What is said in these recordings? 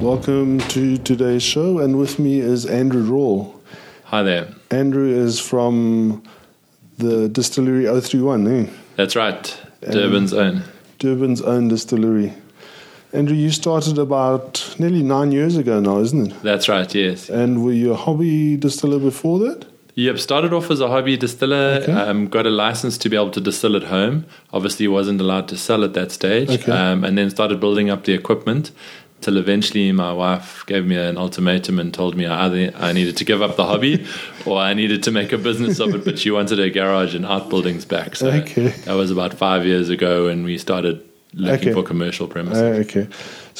Welcome to today's show, and with me is Andrew Rall. Hi there. Andrew is from the distillery 031, eh? That's right, Durban's own. Durban's own distillery. Andrew, you started about nearly nine years ago now, isn't it? That's right, yes. And were you a hobby distiller before that? Yep, started off as a hobby distiller. Okay. Um, got a license to be able to distill at home. Obviously, wasn't allowed to sell at that stage. Okay. Um, and then started building up the equipment. Till eventually, my wife gave me an ultimatum and told me I either I needed to give up the hobby, or I needed to make a business of it. But she wanted her garage and outbuildings back. So Okay. that was about five years ago, and we started looking Okay. for commercial premises. Uh, okay.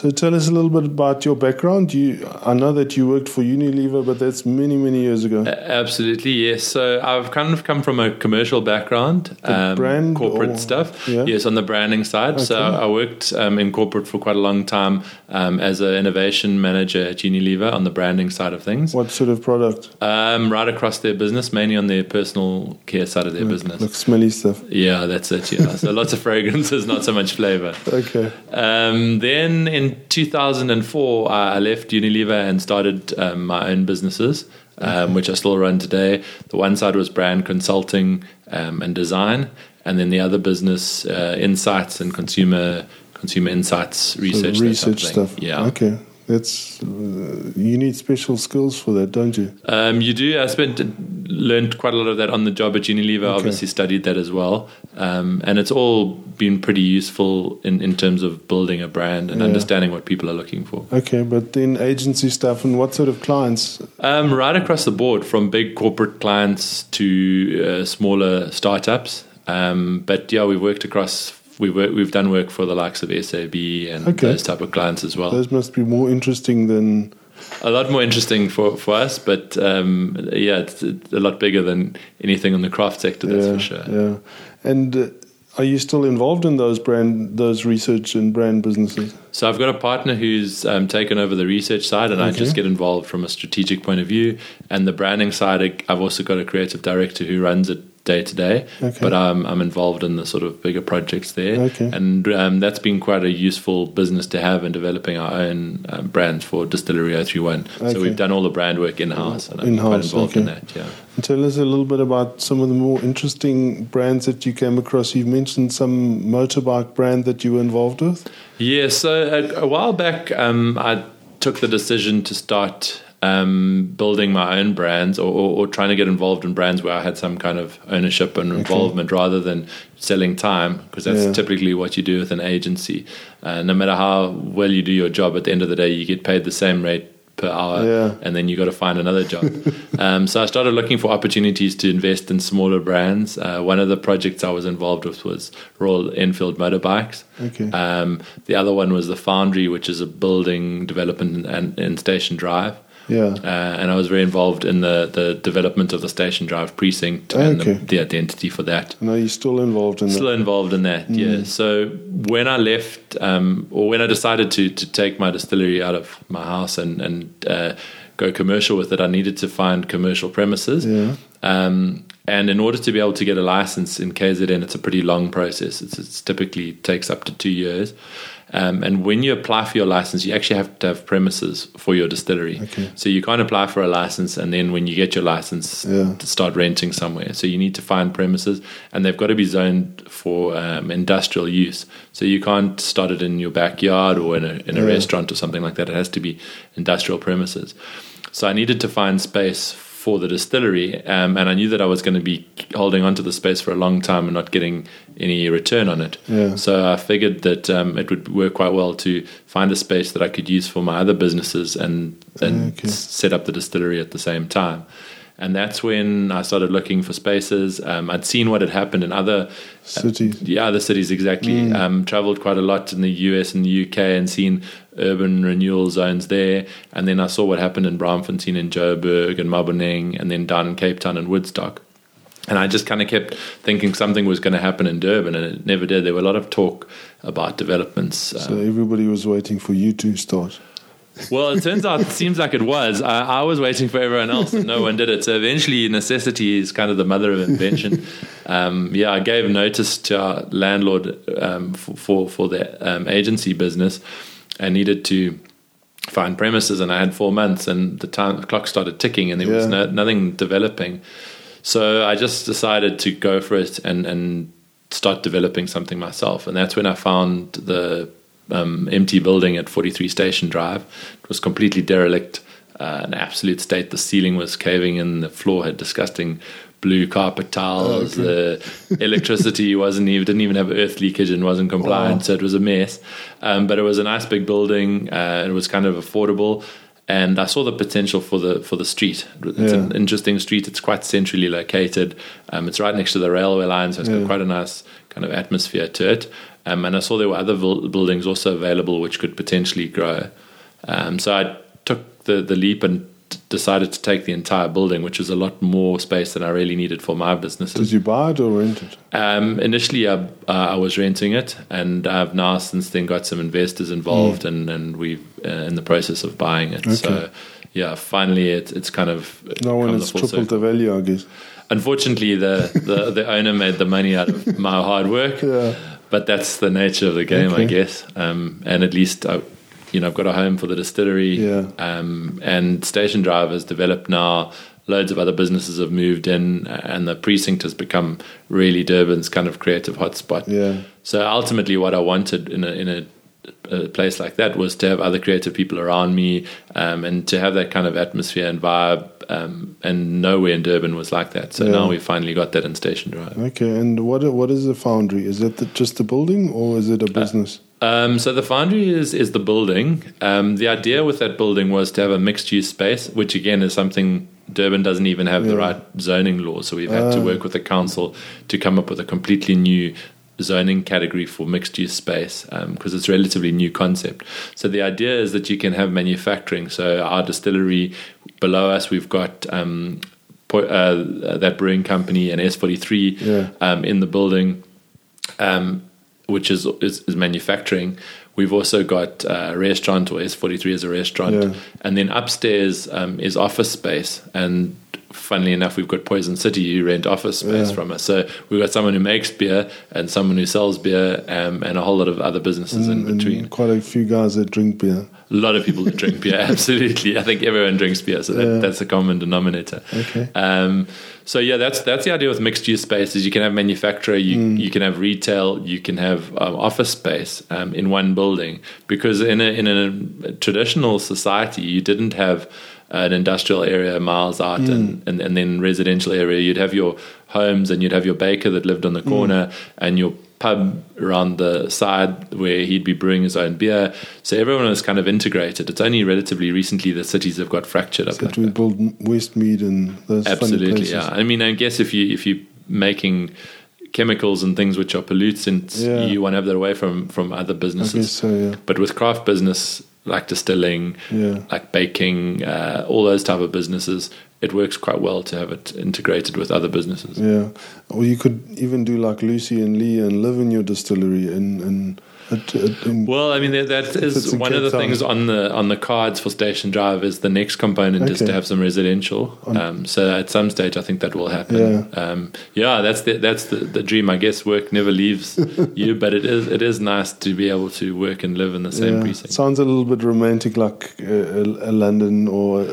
So tell us a little bit about your background. You, I know that you worked for Unilever, but that's many, many years ago. Absolutely, yes. So I've kind of come from a commercial background, um, brand corporate or- stuff. yeah? Yes, on the branding side. So I worked um, in corporate for quite a long time um, as an innovation manager at Unilever on the branding side of things. What sort of product? Um, right across their business, mainly on their personal care side of their business. Like smelly stuff. Yeah, that's it. Yeah, so lots of fragrances, not so much flavor. Okay. Um, then in 2004, I I left Unilever and started um, my own businesses, um, which I still run today. The one side was brand consulting um, and design, and then the other business, uh, insights and consumer consumer insights research. that research type of thing. stuff. Yeah. Okay. That's uh, you need special skills for that, don't you? Um, you do. I spent learned quite a lot of that on the job at Unilever. Okay. Obviously, studied that as well, um, and it's all been pretty useful in, in terms of building a brand and Yeah. understanding what people are looking for. Okay, but then agency stuff and what sort of clients? Um, right across the board, from big corporate clients to uh, smaller startups. Um, but yeah, we've worked across. We've work, we've done work for the likes of SAB and Okay. those type of clients as well. Those must be more interesting than. a lot more interesting for, for us, but um, yeah, it's, it's a lot bigger than anything in the craft sector. That's yeah, for sure. Yeah. And uh, are you still involved in those brand, those research and brand businesses? So I've got a partner who's um, taken over the research side, and I just get involved from a strategic point of view. And the branding side, I've also got a creative director who runs it day to day. But I'm I'm involved in the sort of bigger projects there, Okay. and um, that's been quite a useful business to have in developing our own um, brands for Distillery 031. Okay. So we've done all the brand work in house, and I'm quite In-house, involved in that. Yeah. And tell us a little bit about some of the more interesting brands that you came across. You've mentioned some motorbike brand that you were involved with. Yeah, so a, a while back, um, I took the decision to start um, building my own brands or, or, or trying to get involved in brands where I had some kind of ownership and involvement rather than selling time, because that's Yeah. typically what you do with an agency. Uh, no matter how well you do your job, at the end of the day, you get paid the same rate per hour, Yeah. and then you got to find another job. um, so I started looking for opportunities to invest in smaller brands. Uh, one of the projects I was involved with was Royal Enfield Motorbikes. Okay. Um, the other one was the Foundry, which is a building development and in Station Drive. Yeah. Uh, and I was very involved in the, the development of the Station Drive precinct and Okay. the, the identity for that. And are you still involved in that Still that? involved in that, yeah. So when I left, um, or when I decided to to take my distillery out of my house and and uh, go commercial with it, I needed to find commercial premises. Yeah. Um, and in order to be able to get a license in KZN, it's a pretty long process. It's, it's typically takes up to two years. Um, and when you apply for your license, you actually have to have premises for your distillery. Okay. So you can't apply for a license and then when you get your license, Yeah. to start renting somewhere. So you need to find premises, and they've got to be zoned for um, industrial use. So you can't start it in your backyard or in a in a Yeah. restaurant or something like that. It has to be industrial premises. So I needed to find space for the distillery, um, and I knew that I was going to be holding onto the space for a long time and not getting any return on it. Yeah. So I figured that um, it would work quite well to find a space that I could use for my other businesses and and Okay. set up the distillery at the same time. And that's when I started looking for spaces. Um, I'd seen what had happened in other Cities. yeah, other cities exactly. Um, traveled quite a lot in the US and the UK and seen urban renewal zones there. And then I saw what happened in Braamfontein and Joburg and Maboneng and then down in Cape Town and Woodstock. And I just kind of kept thinking something was going to happen in Durban, and it never did. There were a lot of talk about developments. Um, So everybody was waiting for you to start. Well, it turns out it seems like it was. I, I was waiting for everyone else, and no one did it. So eventually, necessity is kind of the mother of invention. um, yeah, I gave notice to our landlord um, for, for for the um, agency business, and needed to find premises, and I had four months, and the time the clock started ticking, and there was no, nothing developing. So I just decided to go for it and and start developing something myself, and that's when I found the um, empty building at 43 Station Drive. It was completely derelict, uh, an absolute state. The ceiling was caving in, the floor had disgusting blue carpet tiles. The electricity wasn't even didn't even have earth leakage and wasn't compliant, Wow. so it was a mess. Um, but it was a nice big building. Uh, it was kind of affordable. And I saw the potential for the for the street. It's an interesting street. It's quite centrally located. Um, it's right next to the railway line, so it's Yeah. got quite a nice kind of atmosphere to it. Um, and I saw there were other buil- buildings also available which could potentially grow. Um, so I took the, the leap and t- decided to take the entire building, which is a lot more space than I really needed for my business. Did you buy it or rent it? Um, initially, I, uh, I was renting it, and I've now since then got some investors involved, and and we're uh, in the process of buying it. So, Mm. Yeah, finally, it's it's kind of No one has tripled the value, I guess. Unfortunately, the, the the owner made the money out of my hard work, Yeah. But that's the nature of the game, I guess. Um, and at least I, you know, I've got a home for the distillery. Yeah. Um, and Station Drive has developed now. Loads of other businesses have moved in, and the precinct has become really Durban's kind of creative hotspot. Yeah. So ultimately, what I wanted in a in a, a place like that was to have other creative people around me, um, and to have that kind of atmosphere and vibe. Um, and nowhere in Durban was like that. So Yeah. now we finally got that in Station Drive. Okay. And what what is the foundry? Is it the, just the building or is Uh, it a business? Um, so the foundry is is the building. Um, the idea with that building was to have a mixed use space, which again is something Durban doesn't even have the right zoning law. So we've had to Ah. work with the council to come up with a completely new zoning category for mixed use space because it's a relatively new concept. So the idea is that you can have manufacturing. So our distillery below us, we've got. Um, po- uh, that brewing company and S43 Yeah. um, in the building um, which is, is is manufacturing. We've also got a restaurant, or S43 is a restaurant, Yeah. and then upstairs um, is office space. And funnily enough, we've got Poison City who rent office space Yeah. from us. So we've got someone who makes beer and someone who sells beer, um, and a whole lot of other businesses in And between. quite a few guys that drink beer. A lot of people that drink beer, absolutely. I think everyone drinks beer, so that, Yeah. that's a common denominator. Okay. Um, so yeah, that's that's the idea with mixed use spaces. You can have manufacturer, you Mm. you can have retail, you can have um, office space um, in one building. Because in a in a traditional society, you didn't have an industrial area miles out Mm. and, and and then residential area. You'd have your homes and you'd have your baker that lived on Mm. the corner and your pub around the side where he'd be brewing his own beer. So everyone was kind of integrated. It's only relatively recently the cities have got fractured up. That like we that. build Westmead and those funny Absolutely, yeah. I mean, I guess if you if you're making chemicals and things which are pollutants, Yeah. you want to have that away from from other businesses. so, yeah. But with craft business like distilling, Yeah. like baking, uh, all those type of businesses, it works quite well to have it integrated with other businesses. Yeah. Or you could even do like Lucy and Lee and live in your distillery and and in- Well, I mean that, that is one of the Town. things on the on the cards for Station Drive. Is the next component is to have some residential. Um, so at some stage, I think that will happen. Yeah. um, yeah. That's the that's the, the dream. I guess work never leaves you, but it is it is nice to be able to work and live in the same yeah. It precinct. sounds a little bit romantic, like uh, a, a London or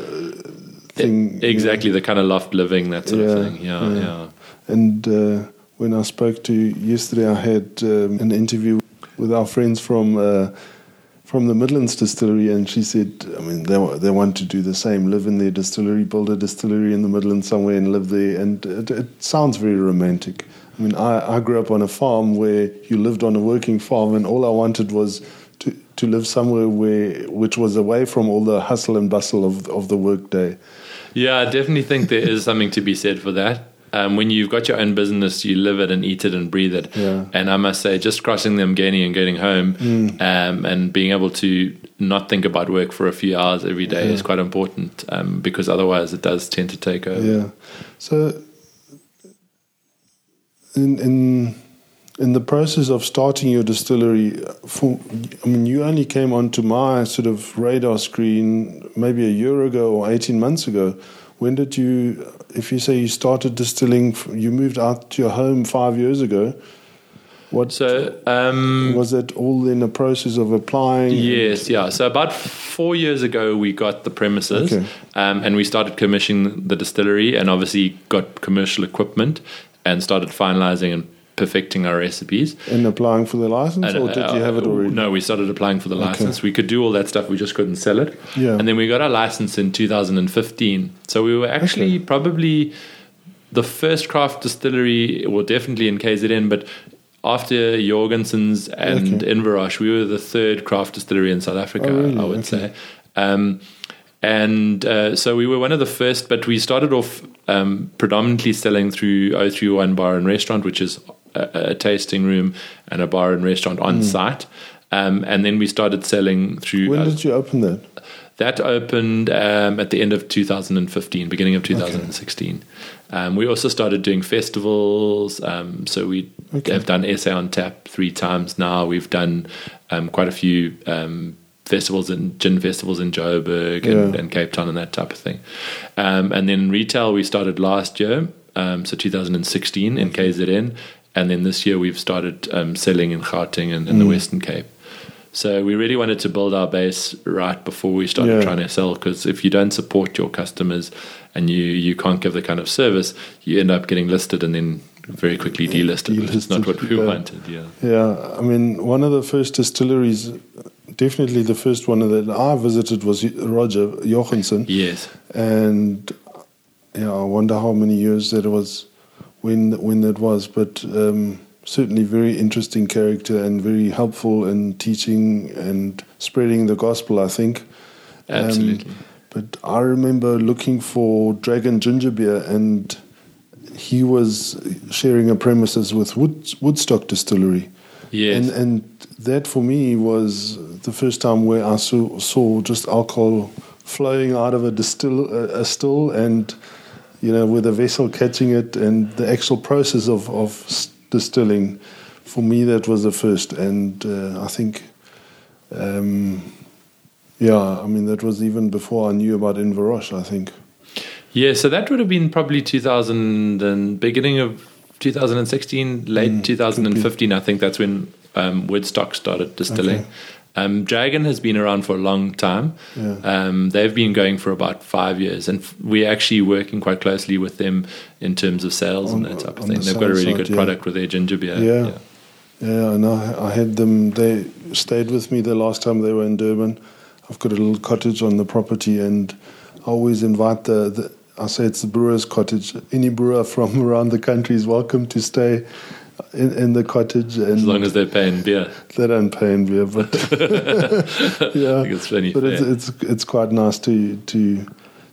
thing. Exactly the kind of loft living that sort Yeah, of thing. Yeah, yeah. yeah. And uh, when I spoke to you yesterday, I had um, an interview with our friends from uh, from the Midlands distillery, and she said, I mean, they they want to do the same, live in their distillery, build a distillery in the Midlands somewhere, and live there. And it, it sounds very romantic. I mean, I, I grew up on a farm where you lived on a working farm, and all I wanted was to to live somewhere where which was away from all the hustle and bustle of of the workday. Yeah, I definitely think there is something to be said for that. Um, when you've got your own business, you live it and eat it and breathe it. Yeah. And I must say, just crossing the Mgeni and getting home um, and being able to not think about work for a few hours every day Yeah. is quite important um, because otherwise it does tend to take over. Yeah. So in in in the process of starting your distillery, for, I mean, you only came onto my sort of radar screen maybe a year ago or eighteen months ago. When did you? If you say you started distilling, you moved out to your home five years ago. What So, um, was it all in the process of applying? Yes, yeah. So about four years ago, we got the premises, Okay. um, and we started commissioning the distillery, and obviously got commercial equipment, and started finalizing and perfecting our recipes. And applying for the license, And, or did you have it uh, already? No, we started applying for the license. We could do all that stuff, we just couldn't sell it. Yeah. And then we got our license in 2015. So we were actually Okay. probably the first craft distillery, well, definitely in KZN, but after Jorgensen's and Okay. We were the third craft distillery in South Africa, Oh, really? I would Okay. say. Um, and uh, so we were one of the first, but we started off um, predominantly selling through 031 Bar and Restaurant, which is a, a tasting room and a bar and restaurant on site. Um, and then we started selling through. When uh, did you open that? that opened um, at the end of 2015, beginning of 2016. Um, we also started doing festivals. Um, so we Okay. have done SA on Tap three times now. We've done um, quite a few um, festivals and gin festivals in Joburg and, Yeah. and Cape Town and that type of thing. Um, and then retail, we started last year, um, so 2016 in KZN. And then this year, we've started um, selling in Gauteng and in the Mm. Western Cape. So we really wanted to build our base right before we started Yeah. trying to sell. Because if you don't support your customers and you you can't give the kind of service, you end up getting listed and then very quickly delisted. which is not what we yeah. wanted. Yeah. Yeah, I mean, one of the first distilleries, definitely the first one that I visited was Roger Jorgensen. Yes. and yeah, I wonder how many years that was when when that was, but um, certainly very interesting character and very helpful in teaching and spreading the gospel. I think. Um, Absolutely. but I remember looking for Dragon Ginger Beer, and he was sharing a premises with Wood, Woodstock Distillery. Yes. And and that for me was the first time where I saw, saw just alcohol flowing out of a distill a, a still and you know with a vessel catching it and the actual process of of distilling. For me that was the first. And uh, I think um, yeah I mean that was even before I knew about Inverroche I think. Yeah, so that would have been probably 2000 and beginning of 2016, late Mm, 2015. I think that's when um, Woodstock started distilling. Okay. Um, Dragon has been around for a long time. Yeah. Um, they've been going for about five years, and f- we're actually working quite closely with them in terms of sales On- and that type of thing. the They've got a really side, good yeah. product with their ginger beer. Yeah. Yeah, and I, I had them. They stayed with me the last time they were in Durban. I've got a little cottage on the property, and I always invite the. the I say it's the brewer's cottage. Any brewer from around the country is welcome to stay in, in the cottage, and As long as they're paying beer. they don't pay in beer, but yeah, I think it's funny. but it's, it's it's quite nice to to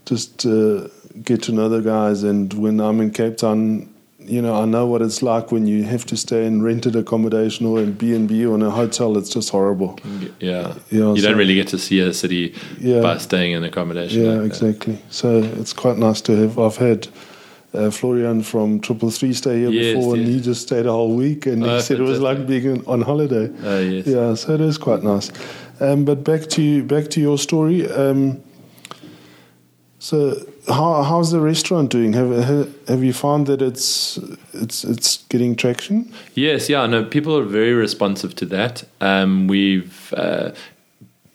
just uh, get to know the guys. And when I'm in Cape Town, you know, I know what it's like when you have to stay in rented accommodation or in B and B or in a hotel. It's just horrible. yeah. Yeah, you so- don't really get to see a city Yeah. by staying in accommodation. Yeah, like exactly. So it's quite nice to have. I've had. Uh, Florian from Triple Three stay here Yes, before, and he just stayed a whole week, and he Oh, said it was like being on holiday. Oh, yes. Yeah, so it is quite nice. Um, but back to back to your story. Um, so how how's the restaurant doing? Have have- you found that it's it's it's getting traction? Yes, yeah, no, people are very responsive to that. Um, we've uh,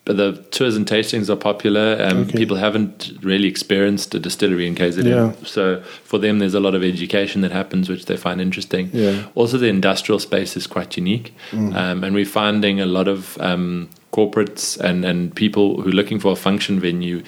the tours and tastings are popular. Um, Okay. People haven't really experienced a distillery in KZN, Yeah. so for them, there's a lot of education that happens, which they find interesting. Yeah. Also, the industrial space is quite unique, um, and we're finding a lot of um, corporates and and people who are looking for a function venue.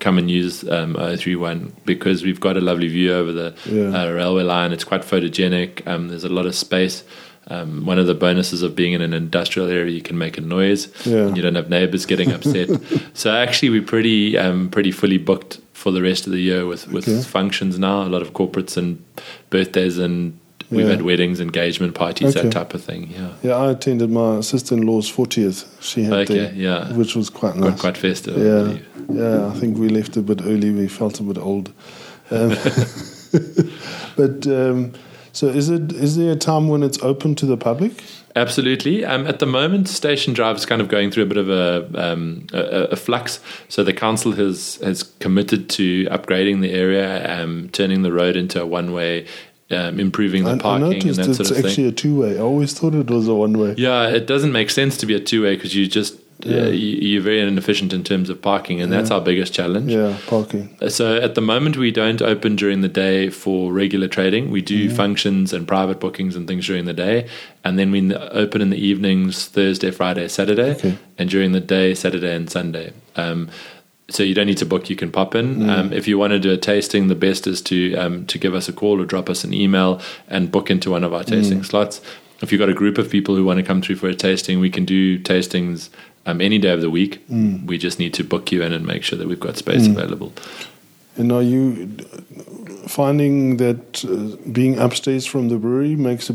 Come and use um, 031 because we've got a lovely view over the Yeah. uh, railway line. It's quite photogenic. Um, there's a lot of space. Um, one of the bonuses of being in an industrial area, you can make a noise. Yeah. And you don't have neighbors getting upset. so actually, we're pretty um, pretty fully booked for the rest of the year with with Okay. functions now. A lot of corporates and birthdays, and we've Yeah. had weddings, engagement parties, Okay. that type of thing. Yeah, Yeah, I attended my sister-in-law's fortieth. She had Okay, there, yeah. which was quite nice. quite festive. Yeah, believe. yeah. I think we left a bit early. We felt a bit old. Um, but um, so, is it is there a time when it's open to the public? Absolutely. Um, at the moment, Station Drive is kind of going through a bit of a, um, a, a flux. So the council has has committed to upgrading the area, um, turning the road into a one way um, improving the I, I parking and noticed that it's sort of thing. It's actually a two-way. I always thought it was a one-way. Yeah, it doesn't make sense to be a two way because you just Yeah. uh, you, you're very inefficient in terms of parking, and that's our biggest challenge. Yeah, parking. So at the moment, we don't open during the day for regular trading. We do Mm-hmm. functions and private bookings and things during the day, and then we open in the evenings Thursday, Friday, Saturday, Okay. and during the day Saturday and Sunday. Um, so you don't need to book; you can pop in. Mm. Um, if you want to do a tasting, the best is to um, to give us a call or drop us an email and book into one of our tasting Mm. slots. If you've got a group of people who want to come through for a tasting, we can do tastings um, any day of the week. Mm. We just need to book you in and make sure that we've got space available. And are you finding that uh, being upstairs from the brewery makes a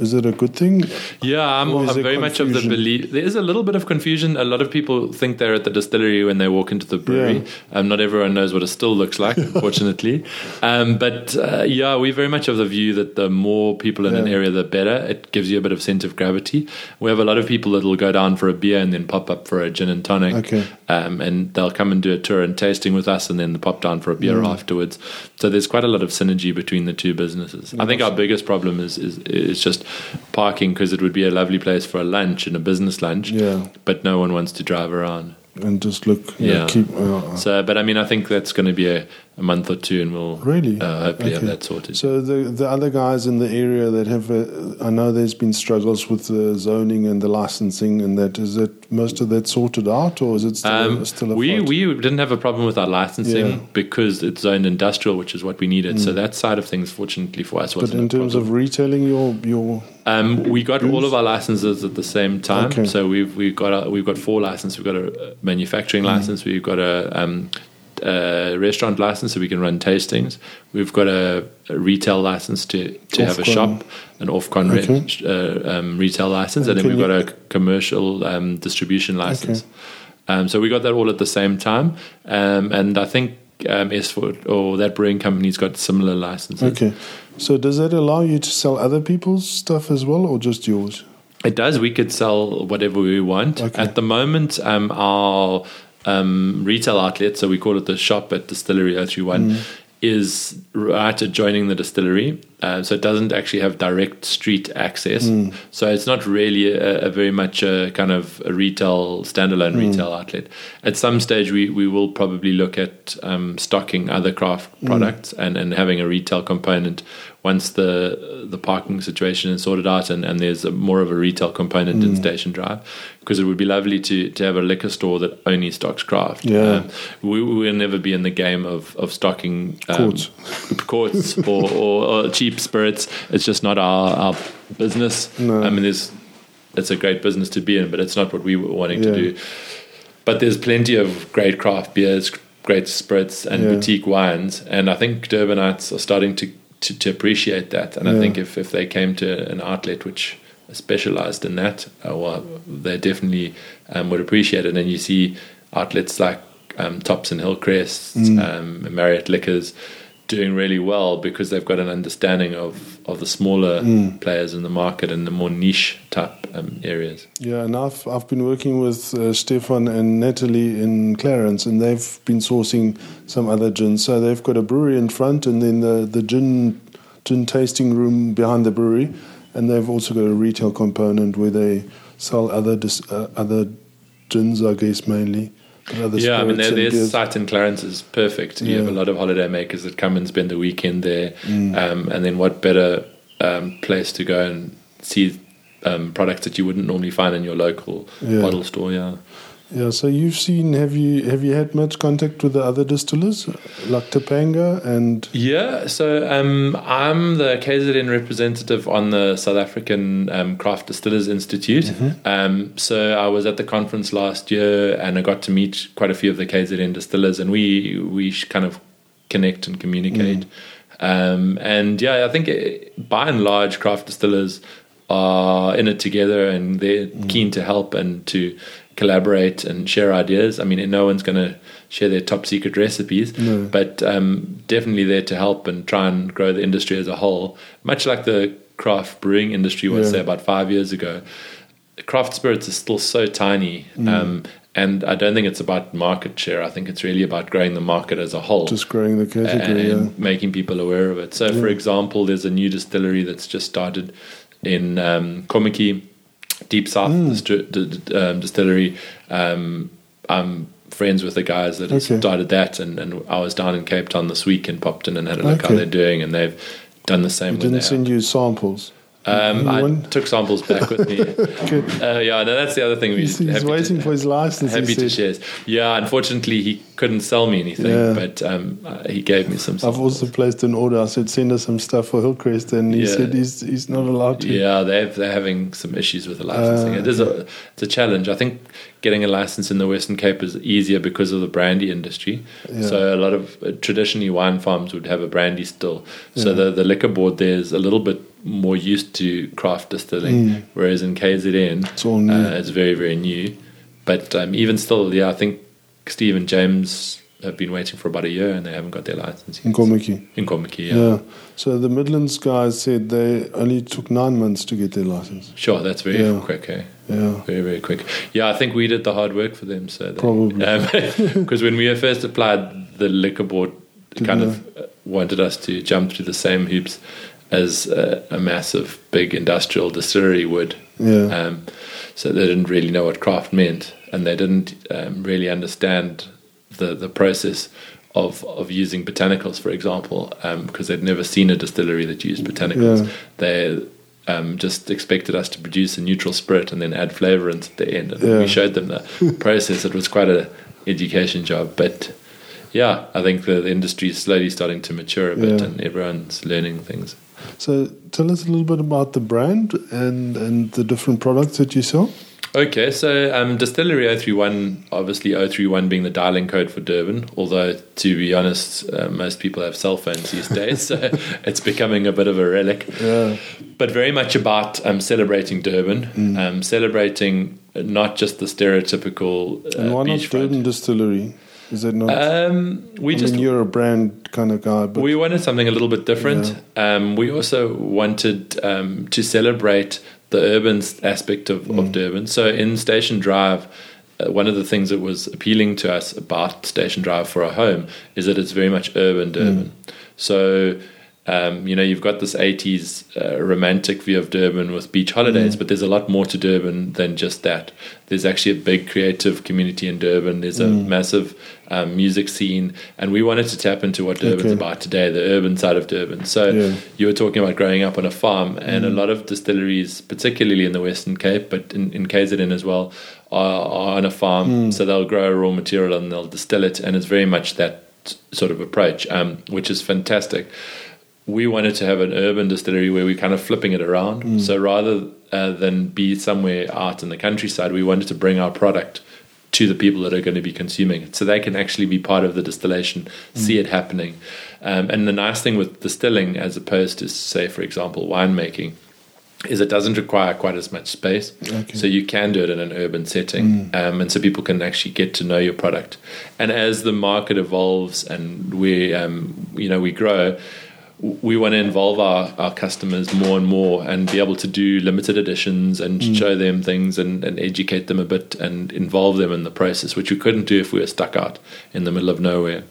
is it a good thing? Yeah, I'm, I'm very much of the belief. There is a little bit of confusion. A lot of people think they're at the distillery when they walk into the brewery. Um, not everyone knows what a still looks like, unfortunately. Um, but uh, yeah, we're very much of the view that the more people in an area, the better. It gives you a bit of sense of gravity. We have a lot of people that will go down for a beer and then pop up for a gin and tonic. Okay. Um, and they'll come and do a tour and tasting with us and then pop down for a beer Mm. afterwards. So there's quite a lot of synergy between the two businesses. I think our biggest problem is is, is just parking because it would be a lovely place for a lunch and a business lunch, Yeah, but no one wants to drive around. And just look. Yeah, Yeah. keep. Uh, So, but I mean, I think that's going to be a, a month or two, and we'll Really? uh, hopefully have that sorted. So the the other guys in the area that have, uh, I know there's been struggles with the zoning and the licensing, and that is it. Most of that sorted out, or is it still, Um, still a we fight? we didn't have a problem with our licensing Yeah. because it's zoned industrial, which is what we needed. So that side of things, fortunately for us, But wasn't in a terms problem. of retailing your your Um, we got all of our licenses at the same time. Okay. So we've we've got a, we've got four licenses. We've got a uh, manufacturing Mm. license. We've got a, um, a restaurant license, so we can run tastings. We've got a, a retail license to to have a shop, an Ofcon re- Okay. uh, um, retail license, And and, then we've got a commercial um, distribution license. Um, so we got that all at the same time, um, and I think. Um, Esford or that brewing company's got similar licenses. okay. So does that allow you to sell other people's stuff as well, or just yours? It does. We could sell whatever we want. Okay. At the moment, um, our um, retail outlet, so we call it the shop at Distillery 031, Mm. is right adjoining the distillery. Uh, so it doesn't actually have direct street access. Mm. So it's not really a, a very much a kind of a retail, standalone Mm. retail outlet. At some stage, we, we will probably look at um, stocking other craft Mm. products and, and having a retail component once the the parking situation is sorted out and, and there's a, more of a retail component Mm. in Station Drive because it would be lovely to, to have a liquor store that only stocks craft. Yeah. Um, we will never be in the game of, of stocking um, Quarts. quarts or, or, or cheap spirits. It's just not our, our business. No. I mean, there's it's a great business to be in, but it's not what we were wanting Yeah. to do. But there's plenty of great craft beers, great spirits, and Yeah. boutique wines, and I think Durbanites are starting to, to, to appreciate that. And I think if, if they came to an outlet which specialized in that, uh, well, they definitely um, would appreciate it. And you see outlets like um, Tops and Hillcrest, Mm. um, Marriott Liquors doing really well because they've got an understanding of, of the smaller Mm. players in the market and the more niche type um, areas. Yeah, and I've I've been working with uh, Stefan and Natalie in Clarence, and they've been sourcing some other gins. So they've got a brewery in front, and then the the gin gin tasting room behind the brewery, and they've also got a retail component where they sell other dis, uh, other gins, I guess mainly. Yeah, I mean, spirits their site in Clarence is perfect. You have a lot of holiday makers that come and spend the weekend there. Mm. Um, and then what better um, place to go and see um, products that you wouldn't normally find in your local Yeah. bottle store? Yeah. Yeah, so you've seen have you have you had much contact with the other distillers like Topanga and Yeah, so um, I'm the KZN representative on the South African um, Craft Distillers Institute. Mm-hmm. Um, so I was at the conference last year, and I got to meet quite a few of the KZN distillers, and we we kind of connect and communicate. Um, and yeah, I think eh, by and large, craft distillers are in it together, and they're keen to help and to collaborate and share ideas. I mean, no one's going to share their top secret recipes, No. but um, definitely there to help and try and grow the industry as a whole, much like the craft brewing industry was, Yeah. say, about five years ago. Craft spirits is still so tiny, Mm. um, And I don't think it's about market share. I think it's really about growing the market as a whole Just growing the category. and yeah. making people aware of it. So, for example, there's a new distillery that's just started in um, Kommetjie, Deep South Mm. distri- d- d- um, Distillery. Um, I'm friends with the guys that have Okay. started that, and, and I was down in Cape Town this week and popped in and had a look how they're doing, and they've done the same He with didn't send you samples. Um, I took samples back with me. Uh, yeah, no, that's the other thing. He's, he's waiting to, for his license. happy to share. Yeah, unfortunately, he couldn't sell me anything, Yeah. but um, uh, he gave me some. Stuff. I've also placed an order. I said, send us some stuff for Hillcrest, and he Yeah. said he's he's not allowed to. Yeah, they're they're having some issues with the licensing. Ah, it is a it's a challenge. I think getting a license in the Western Cape is easier because of the brandy industry. Yeah. So a lot of uh, traditionally wine farms would have a brandy still. So the the liquor board there is a little bit more used to craft distilling, Mm. whereas in KZN It's all new. uh, it's very very new. But um, even still, yeah, I think Steve and James have been waiting for about a year and they haven't got their license. in yet. Kommetjie. In Kommetjie, Yeah. yeah. So the Midlands guys said they only took nine months to get their license. Sure, that's very Yeah. quick, eh? Yeah. Very, very quick. Yeah, I think we did the hard work for them. So they, Probably. because when we first applied, the liquor board Didn't kind of wanted us to jump through the same hoops as uh, a massive, big industrial distillery would. Yeah. Um, so they didn't really know what craft meant, and they didn't um, really understand the the process of of using botanicals, for example, because they'd never seen a distillery that used botanicals. Yeah. They um, just expected us to produce a neutral spirit and then add flavorants at the end. And Yeah. we showed them the process. It was quite an education job, but yeah, I think the, the industry is slowly starting to mature a bit, Yeah. and everyone's learning things. So tell us a little bit about the brand and and the different products that you sell. Okay, so um, Distillery 031, obviously 031 being the dialing code for Durban, although to be honest, uh, most people have cell phones these days, so it's becoming a bit of a relic. Yeah. But very much about um, celebrating Durban, um, celebrating not just the stereotypical uh, And why not. Durban Distillery? Is it not? Um, we I just mean, you're a brand kind of guy, but we wanted something a little bit different. Um, we also wanted um, to celebrate the urban aspect of, Mm. of Durban. So in Station Drive, uh, one of the things that was appealing to us about Station Drive for a home is that it's very much urban Durban. So um, you know, you've got this 80s uh, romantic view of Durban with beach holidays, but there's a lot more to Durban than just that. There's actually a big creative community in Durban. There's a massive um, music scene, and we wanted to tap into what Durban's Okay. about today, the urban side of Durban. So Yeah. you were talking about growing up on a farm, and a lot of distilleries, particularly in the Western Cape, but in, in KZN as well, are, are on a farm. So they'll grow raw material and they'll distill it, and it's very much that sort of approach, um, which is fantastic. We wanted to have an urban distillery where we're kind of flipping it around. So rather uh, than be somewhere out in the countryside, we wanted to bring our product to the people that are going to be consuming it so they can actually be part of the distillation, see it happening. Um, and the nice thing with distilling, as opposed to, say, for example, winemaking, is it doesn't require quite as much space. Okay. So you can do it in an urban setting. Um, and so people can actually get to know your product. And as the market evolves and we, um, you know, we grow, we want to involve our, our customers more and more and be able to do limited editions and mm. show them things and, and educate them a bit and involve them in the process, which we couldn't do if we were stuck out in the middle of nowhere.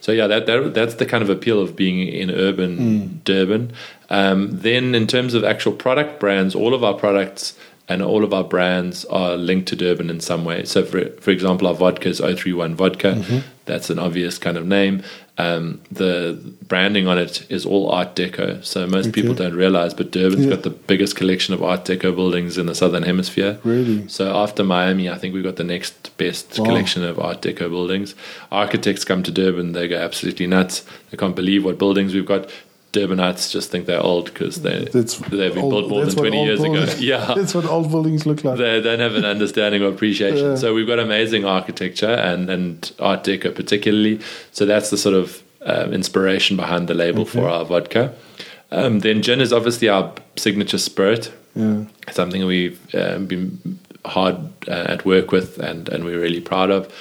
So yeah, that, that that's the kind of appeal of being in urban mm. Durban. Um, then in terms of actual product brands, all of our products and all of our brands are linked to Durban in some way. So, for, for example, our vodka is 031 Vodka. Mm-hmm. That's an obvious kind of name. Um, the branding on it is all Art Deco. So, most people don't realize, but Durban's Yeah. got the biggest collection of Art Deco buildings in the Southern Hemisphere. Really? So, after Miami, I think we've got the next best Wow. collection of Art Deco buildings. Architects come to Durban, they go absolutely nuts. They can't believe what buildings we've got. Durbanites just think they're old because they, That's they've been built more than 20 old years ago. Yeah That's what old buildings look like. they don't have an understanding or appreciation. Yeah. So we've got amazing architecture and, and Art Deco particularly. So that's the sort of um, inspiration behind the label for our vodka. Um, then gin is obviously our signature spirit. yeah. Something we've um, been hard uh, at work with and, and we're really proud of.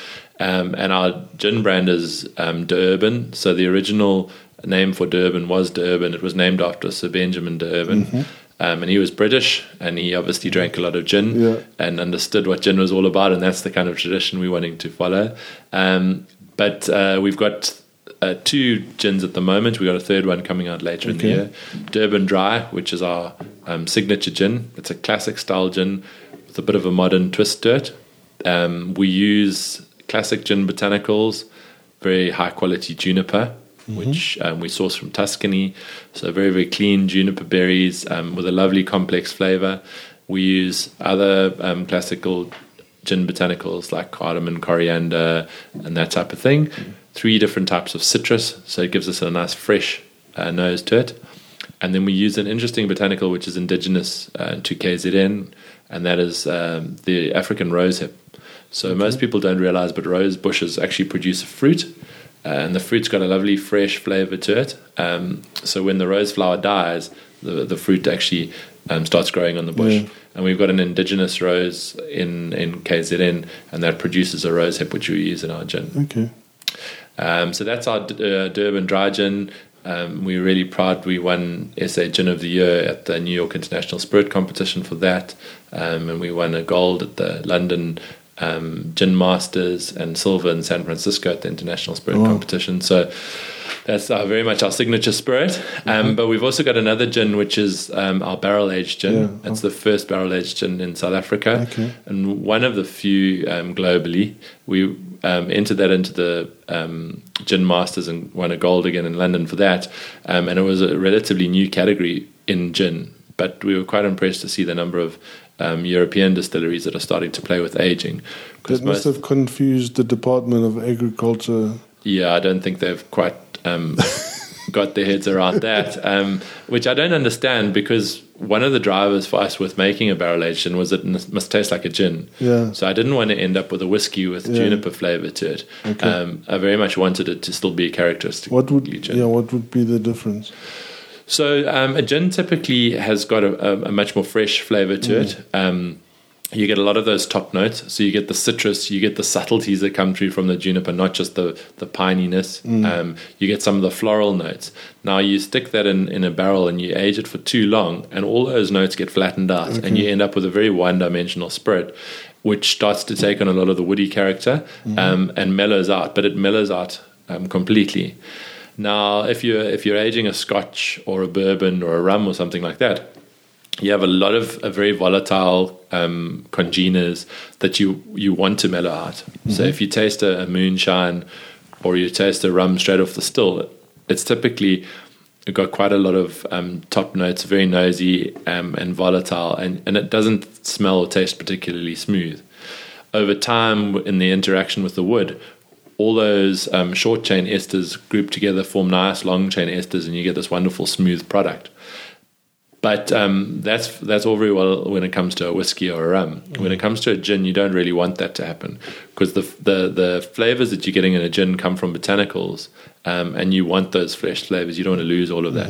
Um, and our gin brand is um, D'Urban. So the original name for Durban was D'Urban. It was named after Sir Benjamin D'Urban. Um, and he was British, and he obviously drank a lot of gin Yeah. and understood what gin was all about, and that's the kind of tradition we're wanting to follow. Um, but uh, we've got uh, two gins at the moment. We've got a third one coming out later in the year. D'Urban Dry, which is our um, signature gin. It's a classic style gin with a bit of a modern twist to it. Um, we use classic gin botanicals, very high quality juniper, which um, we source from Tuscany. So very very clean juniper berries um, with a lovely complex flavor. We use other um, classical gin botanicals like cardamom, coriander, and that type of thing. Three different types of citrus, so it gives us a nice fresh uh, nose to it. And then we use an interesting botanical which is indigenous uh, to KZN, and that is um, the African rosehip. So most people don't realize, but rose bushes actually produce a fruit, uh, and the fruit's got a lovely fresh flavor to it. Um, so when the rose flower dies, the the fruit actually um, starts growing on the bush. Yeah. And we've got an indigenous rose in in KZN, and that produces a rosehip which we use in our gin. Okay. Um, so that's our uh, D'Urban Dry Gin. Um, we're really proud we won SA Gin of the Year at the New York International Spirit Competition for that. Um, and we won a gold at the London um, Gin Masters and silver in San Francisco at the International Spirit Wow. Competition. So that's uh, very much our signature spirit. Um, But we've also got another gin, which is um, our barrel aged gin. Yeah. It's the first barrel aged gin in South Africa Okay. and one of the few um, globally. We um, entered that into the um, Gin Masters and won a gold again in London for that. Um, and it was a relatively new category in gin, but we were quite impressed to see the number of um, European distilleries that are starting to play with aging. That must have confused the Department of Agriculture. yeah, I don't think they've quite um, got their heads around that, um, which I don't understand because one of the drivers for us with making a barrel aged gin was it must taste like a gin. Yeah. So I didn't want to end up with a whiskey with Yeah. juniper flavor to it. Okay. Um, I very much wanted it to still be a characteristic. What would gin. yeah? What would be the difference? So um, a gin typically has got a, a, a much more fresh flavor to it. Um, you get a lot of those top notes. So you get the citrus, you get the subtleties that come through from the juniper, not just the the pininess. Um, you get some of the floral notes. Now you stick that in, in a barrel and you age it for too long, and all those notes get flattened out, and you end up with a very one dimensional spirit. Which starts to take on a lot of the woody character um, and mellows out, but it mellows out um, completely. Now, if you're if you're aging a Scotch or a bourbon or a rum or something like that, you have a lot of uh, very volatile um, congeners that you you want to mellow out. So if you taste a, a moonshine or you taste a rum straight off the still, it's typically got quite a lot of um, top notes, very nosy um, and volatile, and, and it doesn't smell or taste particularly smooth. Over time, in the interaction with the wood, all those um, short chain esters group together, form nice long chain esters, and you get this wonderful smooth product. But um, that's that's all very well when it comes to a whiskey or a rum. When it comes to a gin, you don't really want that to happen because the the the flavors that you're getting in a gin come from botanicals, um, and you want those fresh flavors. You don't want to lose all of that.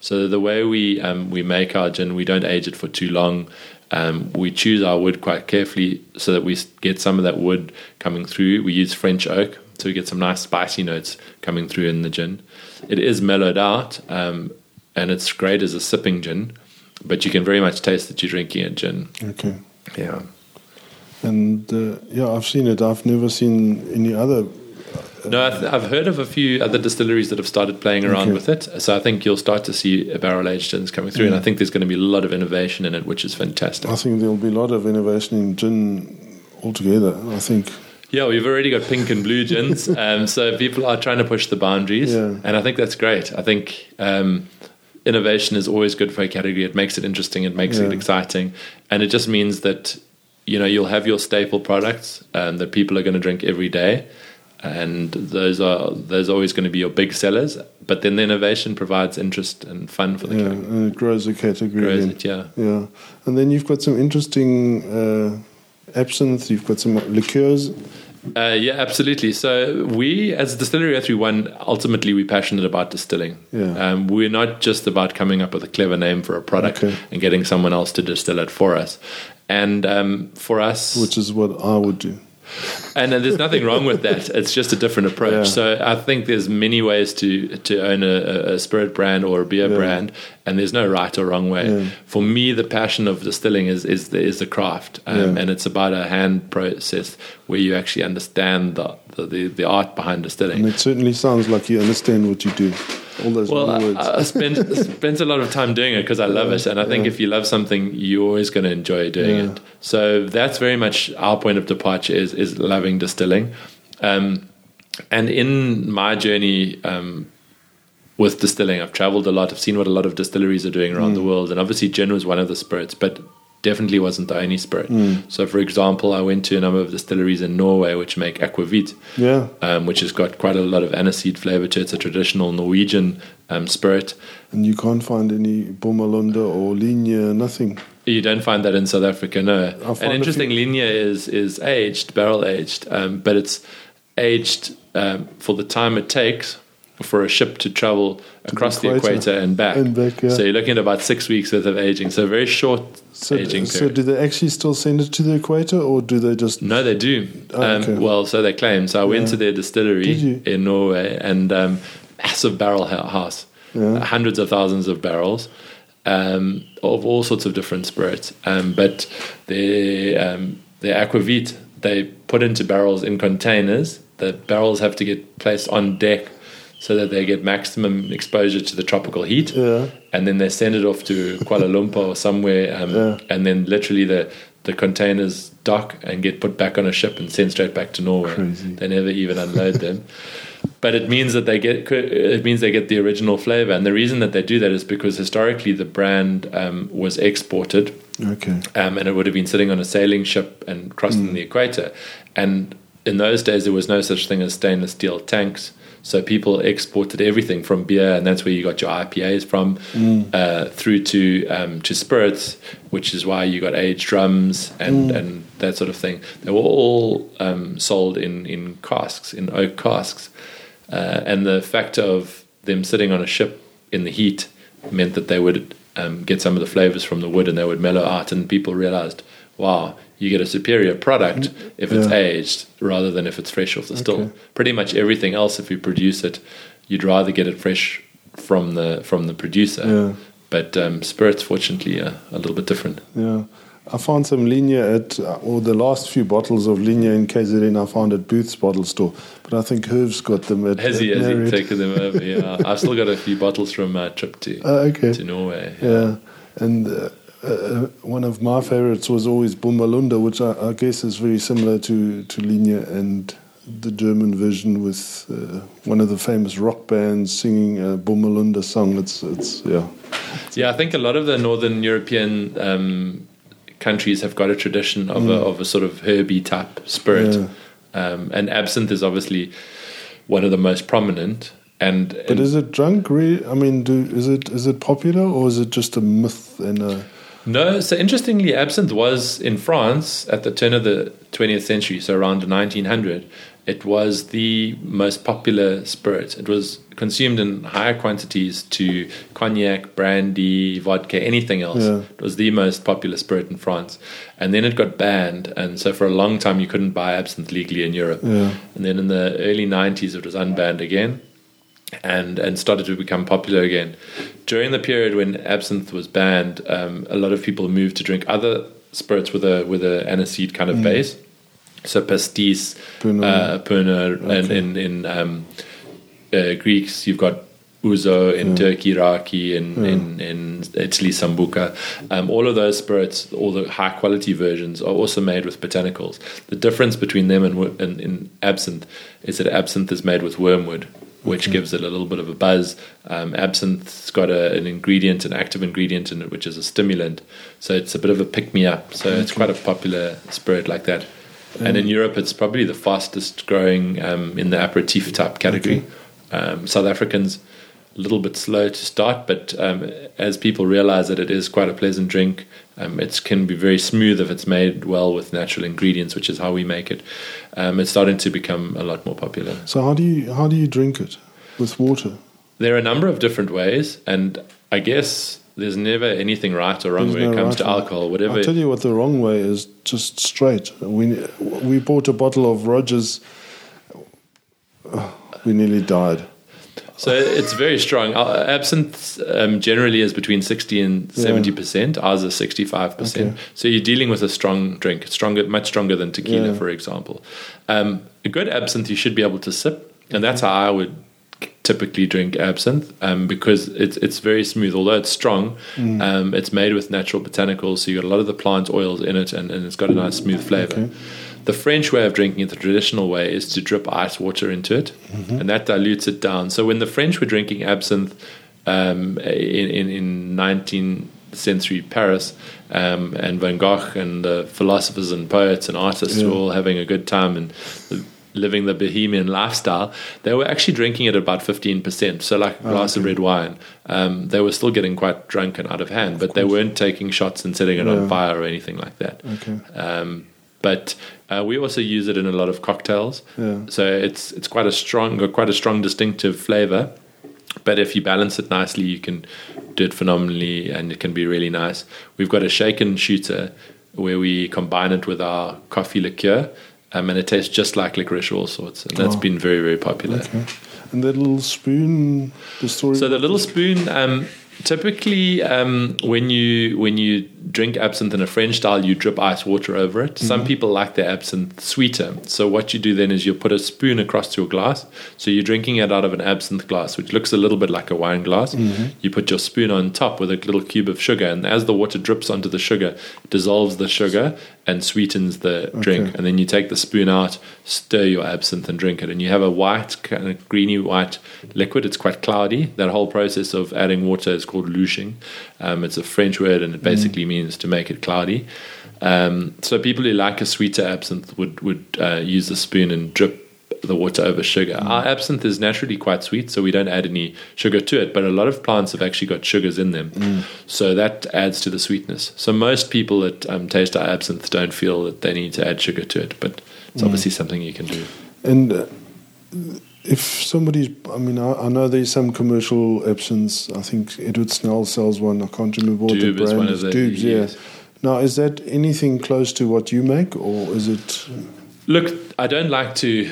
So the way we um, we make our gin, we don't age it for too long. Um, we choose our wood quite carefully so that we get some of that wood coming through. We use French oak, so we get some nice spicy notes coming through in the gin. It is mellowed out, um, and it's great as a sipping gin, but you can very much taste that you're drinking a gin. Okay. Yeah. And uh, yeah, I've seen it. I've never seen any other. No, I've, I've heard of a few other distilleries that have started playing around Okay. with it. So I think you'll start to see a barrel aged gins coming through, and I think there's going to be a lot of innovation in it, which is fantastic. I think there'll be a lot of innovation in gin altogether. I think. Yeah, we've already got pink and blue gins, um, so people are trying to push the boundaries, Yeah. and I think that's great. I think um, innovation is always good for a category. It makes it interesting, it makes it exciting, and it just means that you know you'll have your staple products um, that people are going to drink every day, and those are those are always going to be your big sellers. But then the innovation provides interest and fun for the Yeah, category. and it grows the category. Grows it, yeah. Yeah, and then you've got some interesting uh, absinthe. You've got some liqueurs. Uh, yeah, absolutely. So we, as Distillery 031, ultimately we're passionate about distilling. Yeah. Um, we're not just about coming up with a clever name for a product Okay. and getting someone else to distill it for us. And um, for us, which is what I would do. And uh, there's nothing wrong with that. It's just a different approach. Yeah. So I think there's many ways to to own a, a spirit brand or a beer Yeah. brand, and there's no right or wrong way. Yeah. For me, the passion of distilling is is the, is the craft, um, and it's about a hand process where you actually understand the the, the, the art behind distilling. And it certainly sounds like you understand what you do. All those Well, little I, words. I spent spent a lot of time doing it because I love it, and I think yeah. if you love something, you're always going to enjoy doing Yeah. it. So that's very much our point of departure is is loving distilling, um, and in my journey. Um, with distilling, I've traveled a lot. I've seen what a lot of distilleries are doing around the world, and obviously gin was one of the spirits, but definitely wasn't the only spirit. So, for example, I went to a number of distilleries in Norway which make aquavit, yeah. um, which has got quite a lot of aniseed flavor to it. It's a traditional Norwegian um, spirit. And you can't find any Bommerlunder or Linie, nothing. You don't find that in South Africa, no. And interesting, few- is is aged, barrel aged, um, but it's aged um, for the time it takes for a ship to travel across the equator. equator and back. And back, yeah. So you're looking at about six weeks worth of aging. So a very short So, aging so period. do they actually still send it to the equator or do they just. No, they do. Oh, um, okay. Well, so they claim. So I went Yeah. to their distillery in Norway and um, massive barrel house, Yeah. hundreds of thousands of barrels um, of all sorts of different spirits. Um, but their um, their aquavit they put into barrels in containers. The barrels have to get placed on deck so that they get maximum exposure to the tropical heat Yeah. and then they send it off to Kuala Lumpur or somewhere, um, Yeah. and then literally the the containers dock and get put back on a ship and sent straight back to Norway. Crazy. They never even unload them. But it means that they get it means they get the original flavor, and the reason that they do that is because historically the brand um, was exported Okay. um, and it would have been sitting on a sailing ship and crossing the equator. And in those days, there was no such thing as stainless steel tanks. So people exported everything from beer, and that's where you got your IPAs from, uh, through to um, to spirits, which is why you got aged drums and, and that sort of thing. They were all um, sold in in casks, in oak casks, uh, and the fact of them sitting on a ship in the heat meant that they would um, get some of the flavors from the wood and they would mellow out. And people realized, wow, you get a superior product if it's Yeah. aged rather than if it's fresh off the still. Okay. Pretty much everything else, if you produce it, you'd rather get it fresh from the from the producer. Yeah. But um, spirits, fortunately, are a little bit different. Yeah. I found some Linie at, uh, or the last few bottles of Linie in KZN I found at Booth's bottle store. But I think Herv's got them at, Has he, at has he taken them over? Yeah, I've still got a few bottles from my trip to Uh, okay. to Norway. Yeah, and uh, uh, one of my favorites was always Bommerlunder, which I, I guess is very similar to, to Linie and the German version with uh, one of the famous rock bands singing a Bommerlunder song. It's, it's yeah. Yeah, I think a lot of the northern European um, countries have got a tradition of, a, of a sort of herby type spirit. Mm. Yeah. Um, and absinthe is obviously one of the most prominent. And, But is it drunk? Re- I mean, do, is it is it popular or is it just a myth and a no, so interestingly, absinthe was in France at the turn of the 20th century, so around 1900. It was the most popular spirit. It was consumed in higher quantities to cognac, brandy, vodka, anything else. Yeah. It was the most popular spirit in France. And then it got banned. And so for a long time, you couldn't buy absinthe legally in Europe. Yeah. And then in the early 90s, it was unbanned again and and started to become popular again. During the period when absinthe was banned, um, a lot of people moved to drink other spirits with a with a aniseed kind of base. So pastis, Pernod. uh, Pernod, and in in um, uh, Greeks you've got Ouzo, in Turkey Raki, in, in in Italy Sambuca. Um, all of those spirits, all the high quality versions, are also made with botanicals. The difference between them and, and in absinthe is that absinthe is made with wormwood, which gives it a little bit of a buzz. Um, absinthe's got a, an ingredient, an active ingredient in it, which is a stimulant. So it's a bit of a pick me up. So it's quite a popular spirit like that. And in Europe, it's probably the fastest growing um, in the aperitif type category. Um, South Africans a little bit slow to start, but um, as people realize that it is quite a pleasant drink, um, it can be very smooth if it's made well with natural ingredients, which is how we make it. Um, it's starting to become a lot more popular. So how do you how do you drink it? With water. There are a number of different ways, and I guess there's never anything right or wrong There's when it comes right to alcohol. Whatever. I'll tell you what the wrong way is just straight. We, we bought a bottle of Rogers. Oh, we nearly died. So it's very strong. Uh, Absinthe um, generally is between 60 and 70%. Ours is 65%. Okay. So you're dealing with a strong drink, stronger, much stronger than tequila, Yeah. for example. Um, a good absinthe you should be able to sip, and that's how I would typically drink absinthe um, because it's it's very smooth. Although it's strong, Mm. um, it's made with natural botanicals, so you got a lot of the plant oils in it, and, and it's got a nice smooth flavor. Okay. The French way of drinking it, the traditional way, is to drip ice water into it, and that dilutes it down. So when the French were drinking absinthe um, in, in in 19th century Paris, um, and Van Gogh and the philosophers and poets and artists Yeah. were all having a good time and living the bohemian lifestyle, they were actually drinking it at about 15%. So, like a glass of red wine. Um, they were still getting quite drunk and out of hand, but they weren't taking shots and setting it Yeah. on fire or anything like that. Okay. Um, but uh, we also use it in a lot of cocktails. Yeah. So it's it's quite a strong, got quite a strong distinctive flavor. But if you balance it nicely, you can do it phenomenally, and it can be really nice. We've got a shaken shooter where we combine it with our coffee liqueur, um, and it tastes just like licorice all sorts, and that's Oh. been very very popular. Okay. And that little spoon, the story. So the little spoon, um, typically um, when you when you drink absinthe in a French style, you drip ice water over it. Some mm-hmm. people like their absinthe sweeter. So what you do then is you put a spoon across to your glass. So you're drinking it out of an absinthe glass, which looks a little bit like a wine glass. Mm-hmm. You put your spoon on top with a little cube of sugar, and as the water drips onto the sugar, it dissolves the sugar and sweetens the drink. And then you take the spoon out, stir your absinthe, and drink it. And you have a white, kind of greeny white liquid. It's quite cloudy. That whole process of adding water is called louching. Um, it's a French word, and it basically means to make it cloudy. Um, so people who like a sweeter absinthe would would uh, use the spoon and drip the water over sugar. Our absinthe is naturally quite sweet, so we don't add any sugar to it. But a lot of plants have actually got sugars in them, so that adds to the sweetness. So most people that um, taste our absinthe don't feel that they need to add sugar to it, but it's obviously something you can do. And uh, if somebody's, I mean, I, I know there's some commercial absinthes. I think Edward Snell sells one. I can't remember what Dube the is brand one of is. the- Dubes, yes. yeah. Now, is that anything close to what you make, or is it? Look, I don't like to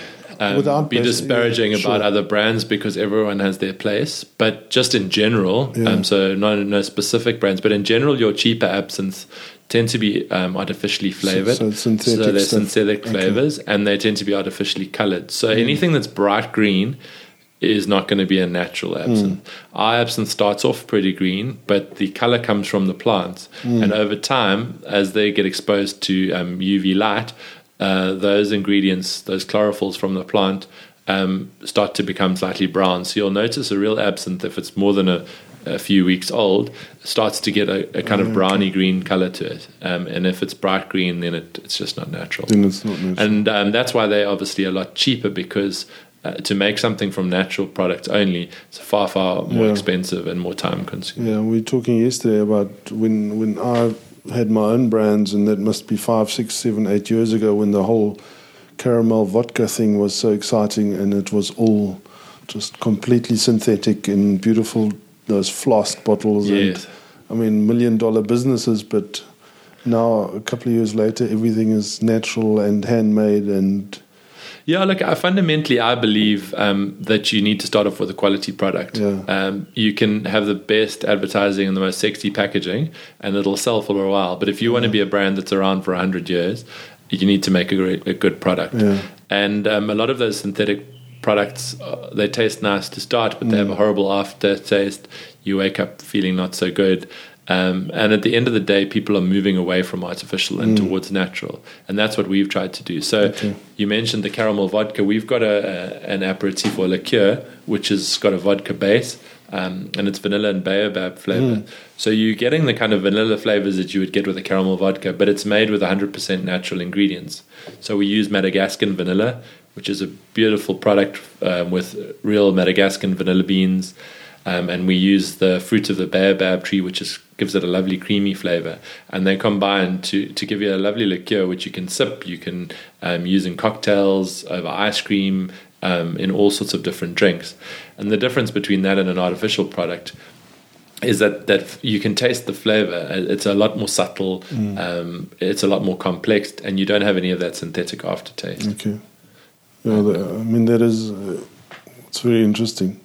um, Without be disparaging yeah, about sure. other brands because everyone has their place. But just in general, Yeah. um, so no, no specific brands, but in general, your cheaper absinthes tend to be um, artificially flavored. so synthetic they're stuff. synthetic Okay. flavors, and they tend to be artificially colored. So anything that's bright green is not going to be a natural absinthe. Our absinthe starts off pretty green, but the color comes from the plants. And over time, as they get exposed to um, UV light, uh, those ingredients, those chlorophylls from the plant, um, start to become slightly brown. So you'll notice a real absinthe, if it's more than a, a few weeks old, starts to get a, a kind of browny green color to it. Um, and if it's bright green, then it, it's just not natural. Then it's not natural. And um, that's why they're obviously a lot cheaper because uh, to make something from natural products only, it's far, far more Yeah. expensive and more time consuming. Yeah, we were talking yesterday about when when I had my own brands, and that must be five, six, seven, eight years ago when the whole caramel vodka thing was so exciting, and it was all just completely synthetic in beautiful those flask bottles. Yes. And, I mean, million dollar businesses, but now a couple of years later, everything is natural and handmade and. Yeah, look, I fundamentally, I believe um, that you need to start off with a quality product. Yeah. Um, you can have the best advertising and the most sexy packaging, and it'll sell for a while. But if you want to be a brand that's around for 100 years, you need to make a, great, a good product. Yeah. And um, a lot of those synthetic products, uh, they taste nice to start, but they have a horrible aftertaste. You wake up feeling not so good. Um, and at the end of the day, people are moving away from artificial and towards natural, and that's what we've tried to do. So, Okay. you mentioned the caramel vodka. We've got a, a an aperitif or liqueur, which has got a vodka base, um, and it's vanilla and baobab flavor. So you're getting the kind of vanilla flavors that you would get with a caramel vodka, but it's made with 100% natural ingredients. So we use Madagascan vanilla, which is a beautiful product um, with real Madagascan vanilla beans. Um, and we use the fruit of the baobab tree, which is, gives it a lovely creamy flavor. And they combine to, to give you a lovely liqueur, which you can sip. You can um, use in cocktails, over ice cream, um, in all sorts of different drinks. And the difference between that and an artificial product is that that you can taste the flavor. It's a lot more subtle. Um, it's a lot more complex, and you don't have any of that synthetic aftertaste. Okay. Yeah, I mean that is uh, it's very interesting.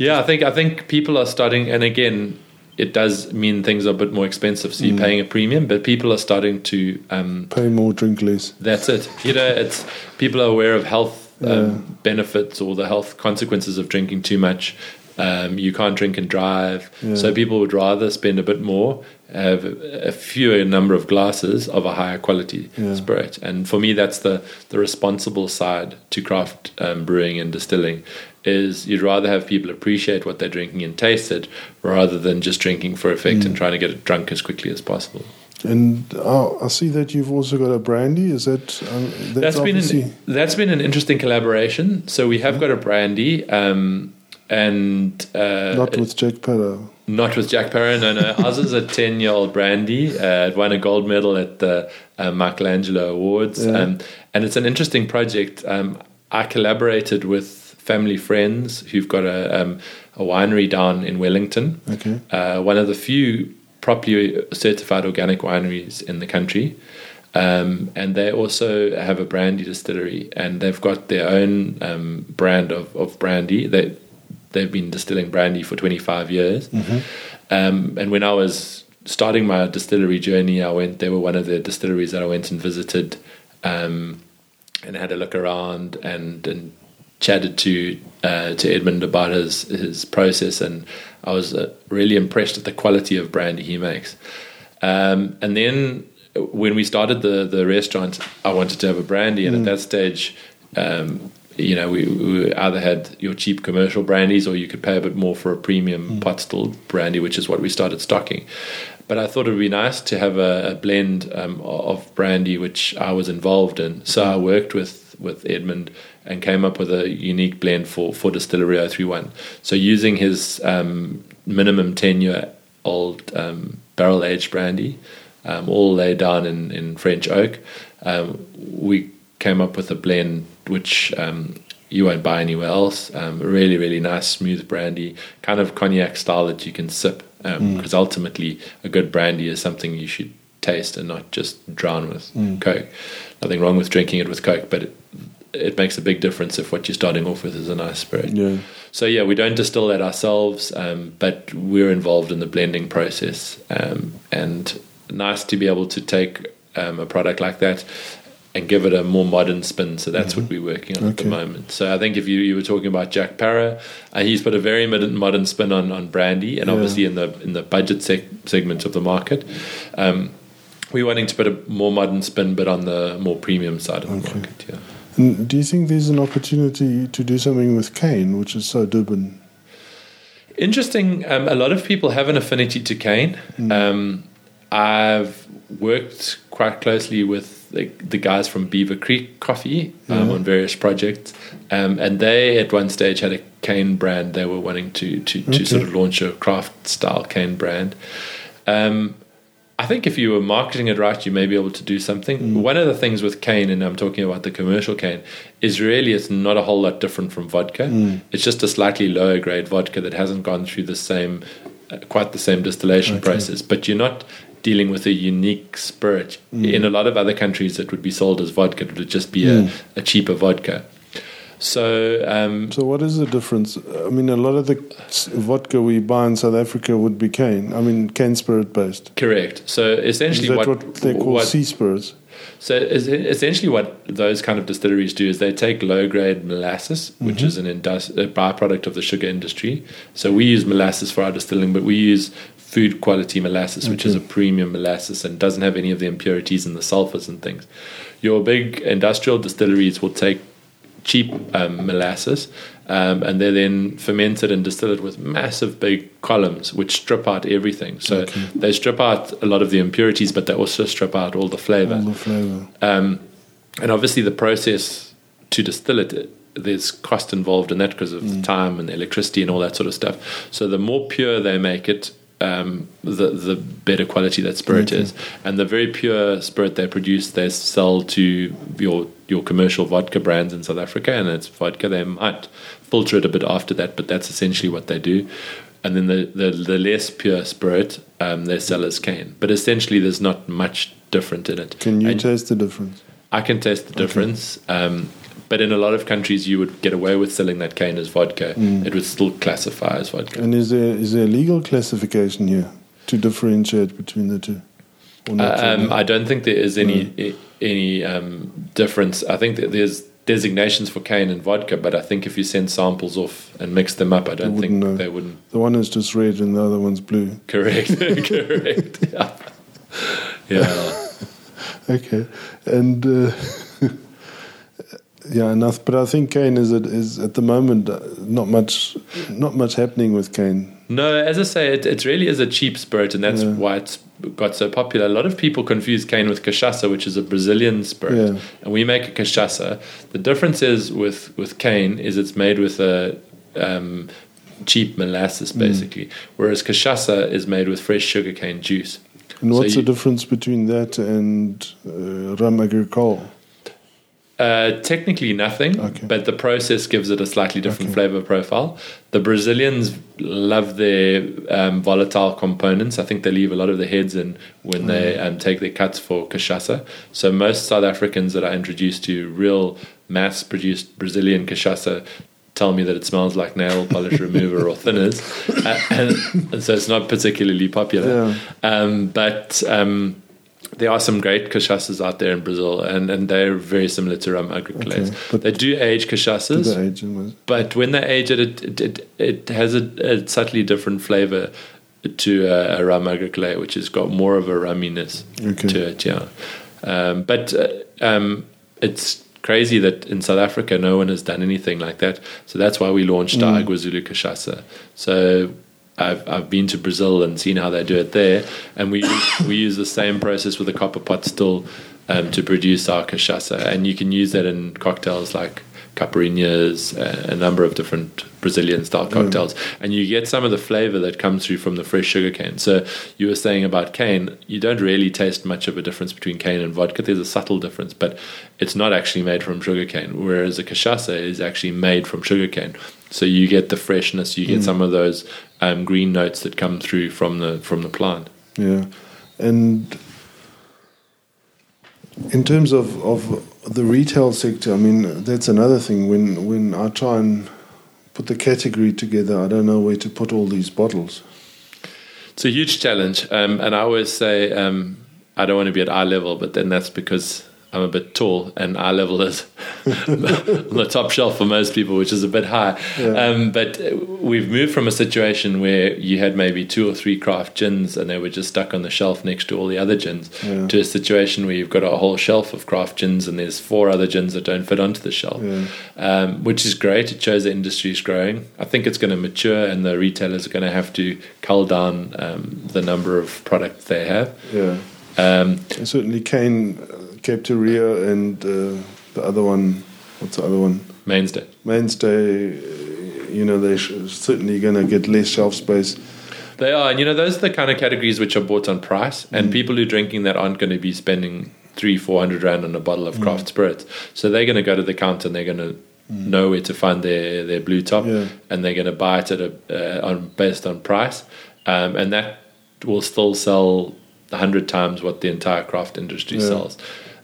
Yeah, I think I think people are starting, and again, it does mean things are a bit more expensive. So you're paying a premium, but people are starting to. Um, Pay more, drink less. that's it. You know, it's people are aware of health um, Yeah. benefits or the health consequences of drinking too much. Um, you can't drink and drive, Yeah. so people would rather spend a bit more, have a fewer number of glasses of a higher quality Yeah. spirit. And for me, that's the the responsible side to craft um, brewing and distilling. Is you'd rather have people appreciate what they're drinking and taste it, rather than just drinking for effect Mm. and trying to get it drunk as quickly as possible. And oh, I see that you've also got a brandy. Is that um, that's, that's been an, that's been an interesting collaboration. So we have got a brandy, um, and uh, not with Jack Parow. not with Jack Parow. No, no. Ours is a ten-year-old brandy. Uh, it won a gold medal at the uh, Michelangelo Awards, Yeah. um, and it's an interesting project. Um, I collaborated with family friends who've got a, um, a winery down in Wellington Okay. uh, one of the few properly certified organic wineries in the country. Um, and they also have a brandy distillery, and they've got their own um, brand of, of brandy. They they've been distilling brandy for 25 years. Um, and when I was starting my distillery journey, I went. They were one of the distilleries that I went and visited, um, and had a look around and and chatted to uh, to Edmund about his his process, and I was uh, really impressed at the quality of brandy he makes. Um, and then when we started the the restaurant, I wanted to have a brandy, and at that stage. Um, you know, we, we either had your cheap commercial brandies, or you could pay a bit more for a premium pot still brandy, which is what we started stocking. But I thought it would be nice to have a, a blend um, of brandy, which I was involved in. So I worked with with Edmund and came up with a unique blend for for Distillery 031. So using his um, minimum ten year old um, barrel aged brandy, um, all laid down in, in French oak, um, we came up with a blend which um, you won't buy anywhere else. Um, really, really nice, smooth brandy, kind of cognac style that you can sip. Because ultimately, a good brandy is something you should taste and not just drown with Coke. Nothing wrong with drinking it with Coke, but it, it makes a big difference if what you're starting off with is a nice spirit. Yeah. So yeah, we don't distill that ourselves, um, but we're involved in the blending process, um, and nice to be able to take um, a product like that and give it a more modern spin. So that's what we're working on at the moment. So I think if you, you were talking about Jack Parow, uh, he's put a very modern, modern spin on, on brandy, and Yeah. obviously in the in the budget seg- segment of the market. Um, we're wanting to put a more modern spin, but on the more premium side of the Okay. market. Yeah. And do you think there's an opportunity to do something with cane, which is so Durban? Interesting. Um, a lot of people have an affinity to cane. Um, I've worked quite closely with the, the guys from Beaver Creek Coffee um, Yeah. on various projects, um, and they at one stage had a cane brand. They were wanting to to, to Okay. sort of launch a craft style cane brand. Um, I think if you were marketing it right, you may be able to do something. One of the things with cane, and I'm talking about the commercial cane, is really it's not a whole lot different from vodka. It's just a slightly lower grade vodka that hasn't gone through the same, uh, quite the same distillation Okay. process. But you're not dealing with a unique spirit. Mm. In a lot of other countries, it would be sold as vodka. It would just be a, mm. a cheaper vodka. So um, So what is the difference? I mean, a lot of the vodka we buy in South Africa would be cane. I mean, cane spirit based. correct. So essentially, what, what, they call what- sea spirits? So essentially, what those kind of distilleries do is they take low grade molasses, which mm-hmm. is an indus- a byproduct of the sugar industry. So we use molasses for our distilling, but we use food quality molasses, which is a premium molasses and doesn't have any of the impurities and the sulfurs and things. Your big industrial distilleries will take cheap um, molasses um, and they're then fermented and distill it with massive big columns which strip out everything. So they strip out a lot of the impurities, but they also strip out all the flavor. All the flavor. Um, and obviously, the process to distill it, there's cost involved in that because of the time and the electricity and all that sort of stuff. So the more pure they make it, um, the the better quality that spirit Okay. is. And the very pure spirit they produce, they sell to your your commercial vodka brands in South Africa, and it's vodka. They might filter it a bit after that, but that's essentially what they do. and then the, the, the less pure spirit um, they sell as cane. But essentially, there's not much different in it. Can you And taste the difference? I can taste the difference. Um, but in a lot of countries, you would get away with selling that cane as vodka. Mm. It would still classify as vodka. And is there is there a legal classification here to differentiate between the two? Not Um. I don't think there is any i any um, difference. I think that there's designations for cane and vodka, but I think if you send samples off and mix them up, I don't think know. they wouldn't. the one is just red and the other one's blue. Correct, correct. Yeah. yeah. Okay, and uh, yeah, enough. But I think cane is at, is at the moment uh, not much not much happening with cane. No, as I say, it, it really is a cheap spirit, and that's Yeah. why it's got so popular. A lot of people confuse cane with cachaça, which is a Brazilian spirit, Yeah. and we make a cachaça. The difference is with with cane is it's made with a um, cheap molasses, Mm. basically, whereas cachaça is made with fresh sugarcane juice. And So what's you- the difference between that and uh, rum agricole? Uh, technically nothing, Okay. but the process gives it a slightly different Okay. flavor profile. The Brazilians love their um, volatile components. I think they leave a lot of the heads in when they Mm. um, take their cuts for cachaça. So most South Africans that are introduced to real mass-produced Brazilian cachaça tell me that it smells like nail polish remover or thinners, uh, and, and so it's not particularly popular. Yeah. Um, but um, there are some great cachaças out there in Brazil, and, and they're very similar to rum agricolates. Okay, but they do age cachaças, age but when they age it, it, it, it has a, a subtly different flavor to a, a rum agricole, which has got more of a rumminess Okay. to it. Yeah, um, but uh, um, it's crazy that in South Africa no one has done anything like that. So that's why we launched our Agua Zulu cachaça. So. I've, I've been to Brazil and seen how they do it there, and we we use the same process with a copper pot still um, to produce our cachaça, and you can use that in cocktails like caipirinhas, a, a number of different Brazilian style cocktails, and you get some of the flavor that comes through from the fresh sugar cane. So you were saying about cane, you don't really taste much of a difference between cane and vodka. There's a subtle difference, but it's not actually made from sugar cane, whereas a cachaça is actually made from sugar cane. So you get the freshness, you get some of those um, green notes that come through from the from the plant. Yeah, and in terms of, of the retail sector, I mean that's another thing. When when I try and put the category together, I don't know where to put all these bottles. It's a huge challenge, um, and I always say um, I don't want to be at eye level, but then that's because I'm a bit tall, and eye level is on the top shelf for most people, which is a bit high. Yeah. Um, but uh, we've moved from a situation where you had maybe two or three craft gins, and they were just stuck on the shelf next to all the other gins, Yeah. to a situation where you've got a whole shelf of craft gins, and there's four other gins that don't fit onto the shelf Yeah. um, which is great. It shows the industry is growing. I think it's going to mature, and the retailers are going to have to cull down um, the number of products they have. Yeah, Um, and certainly Cane, uh, Cape to Rio, and uh, the other one. What's the other one? mainstay. Mainstay. You know, they're certainly going to get less shelf space. They are, and you know, those are the kind of categories which are bought on price, and people who are drinking that aren't going to be spending three, four hundred rand on a bottle of craft spirits. So they're going to go to the counter and they're going to know where to find their, their blue top, Yeah. and they're going to buy it at a uh, on based on price, um, and that will still sell a hundred times what the entire craft industry Yeah. sells.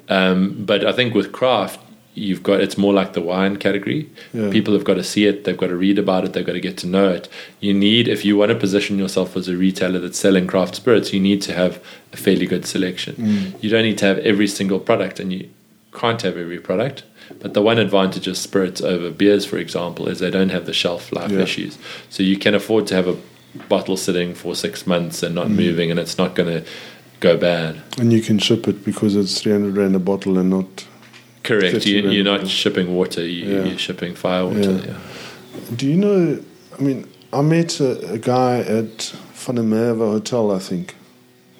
Um, but I think with craft, you've got it's more like the wine category. Yeah. People have got to see it, they've got to read about it, they've got to get to know it. You need, if you want to position yourself as a retailer that's selling craft spirits, you need to have a fairly good selection. Mm. You don't need to have every single product, and you can't have every product. But the one advantage of spirits over beers, for example, is they don't have the shelf life Yeah. issues. So you can afford to have a bottle sitting for six months and Mm. not moving, and it's not going to go bad. And you can ship it because it's 300 Rand a bottle and not. Correct. You, you're not shipping water. You, Yeah. You're shipping firewater. Yeah. Yeah. Do you know? I mean, I met a, a guy at Merwe Hotel, I think,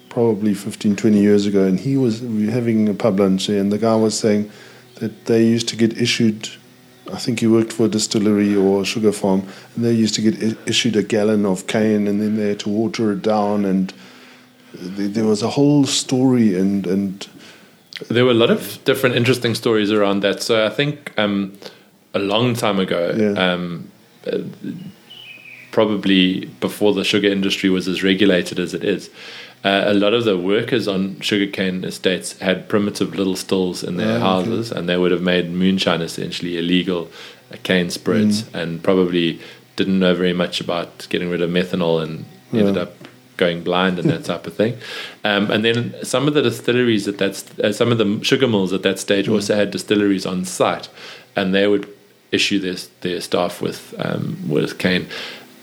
probably 15, 20 years ago, and he was having a pub lunch and the guy was saying that they used to get issued. I think he worked for a distillery or a sugar farm, and they used to get I- issued a gallon of cane, and then they had to water it down, and there was a whole story, and and There were a lot of different interesting stories around that. So I think um, a long time ago, Yeah. um, uh, probably before the sugar industry was as regulated as it is. Uh, a lot of the workers on sugarcane estates had primitive little stills in their Oh, okay. houses, and they would have made moonshine essentially illegal, uh, cane spirits, Mm. and probably didn't know very much about getting rid of methanol and ended up going blind and that type of thing. Um, and then some of the distilleries at that, uh, some of the sugar mills at that stage also had distilleries on site, and they would issue their their staff with um, with cane.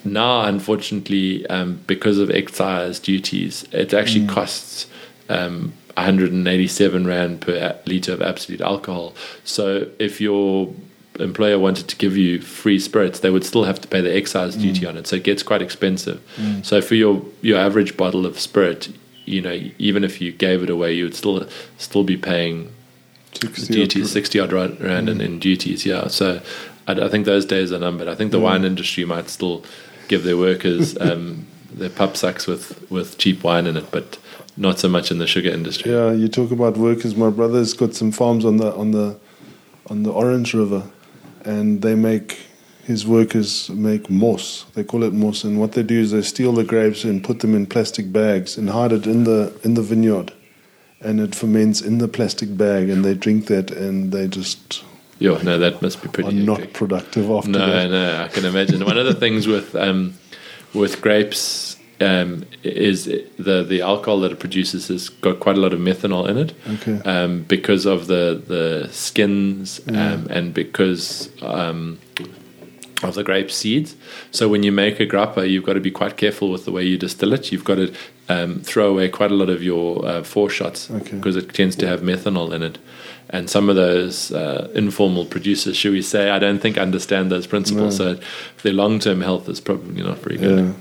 Now, unfortunately, um, because of excise duties, it actually costs um, 187 rand per liter of absolute alcohol. So if your employer wanted to give you free spirits, they would still have to pay the excise duty mm. on it. So it gets quite expensive. Mm. So for your your average bottle of spirit, you know, even if you gave it away, you would still still be paying 60 duties, sixty odd rand rand in, mm. in duties. Yeah, so I, I think those days are numbered. I think the wine industry might still give their workers um, their papsaks with with cheap wine in it, but not so much in the sugar industry. Yeah, you talk about workers. My brother's got some farms on the on the on the Orange River, and they make his workers make moss. They call it moss, and what they do is they steal the grapes and put them in plastic bags and hide it in the in the vineyard, and it ferments in the plastic bag, and they drink that, and they just Yeah, no, that must be pretty. are not productive after No, that. no, I can imagine. One of the things with um, with grapes um, is the the alcohol that it produces has got quite a lot of methanol in it. Okay. Um, because of the the skins um, and because um, of the grape seeds. So when you make a grappa, you've got to be quite careful with the way you distill it. You've got to um, throw away quite a lot of your uh, foreshots Okay. because it tends to have methanol in it. And some of those uh, informal producers, should we say, I don't think understand those principles. So their long term health is probably not very good. Yeah.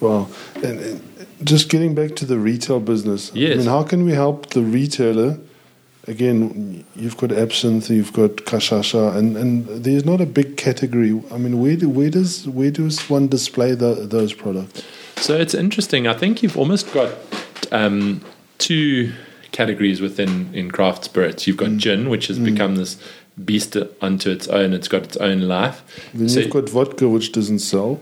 Well, and, and just getting back to the retail business. Yes. I mean, how can we help the retailer? Again, you've got absinthe, you've got cachaça, and, and there's not a big category. I mean, where do, where does where does one display the, those products? So it's interesting. I think you've almost got um, two categories within in craft spirits. You've got gin, which has become this beast unto its own. It's got its own life. Then So- you've got vodka, which doesn't sell.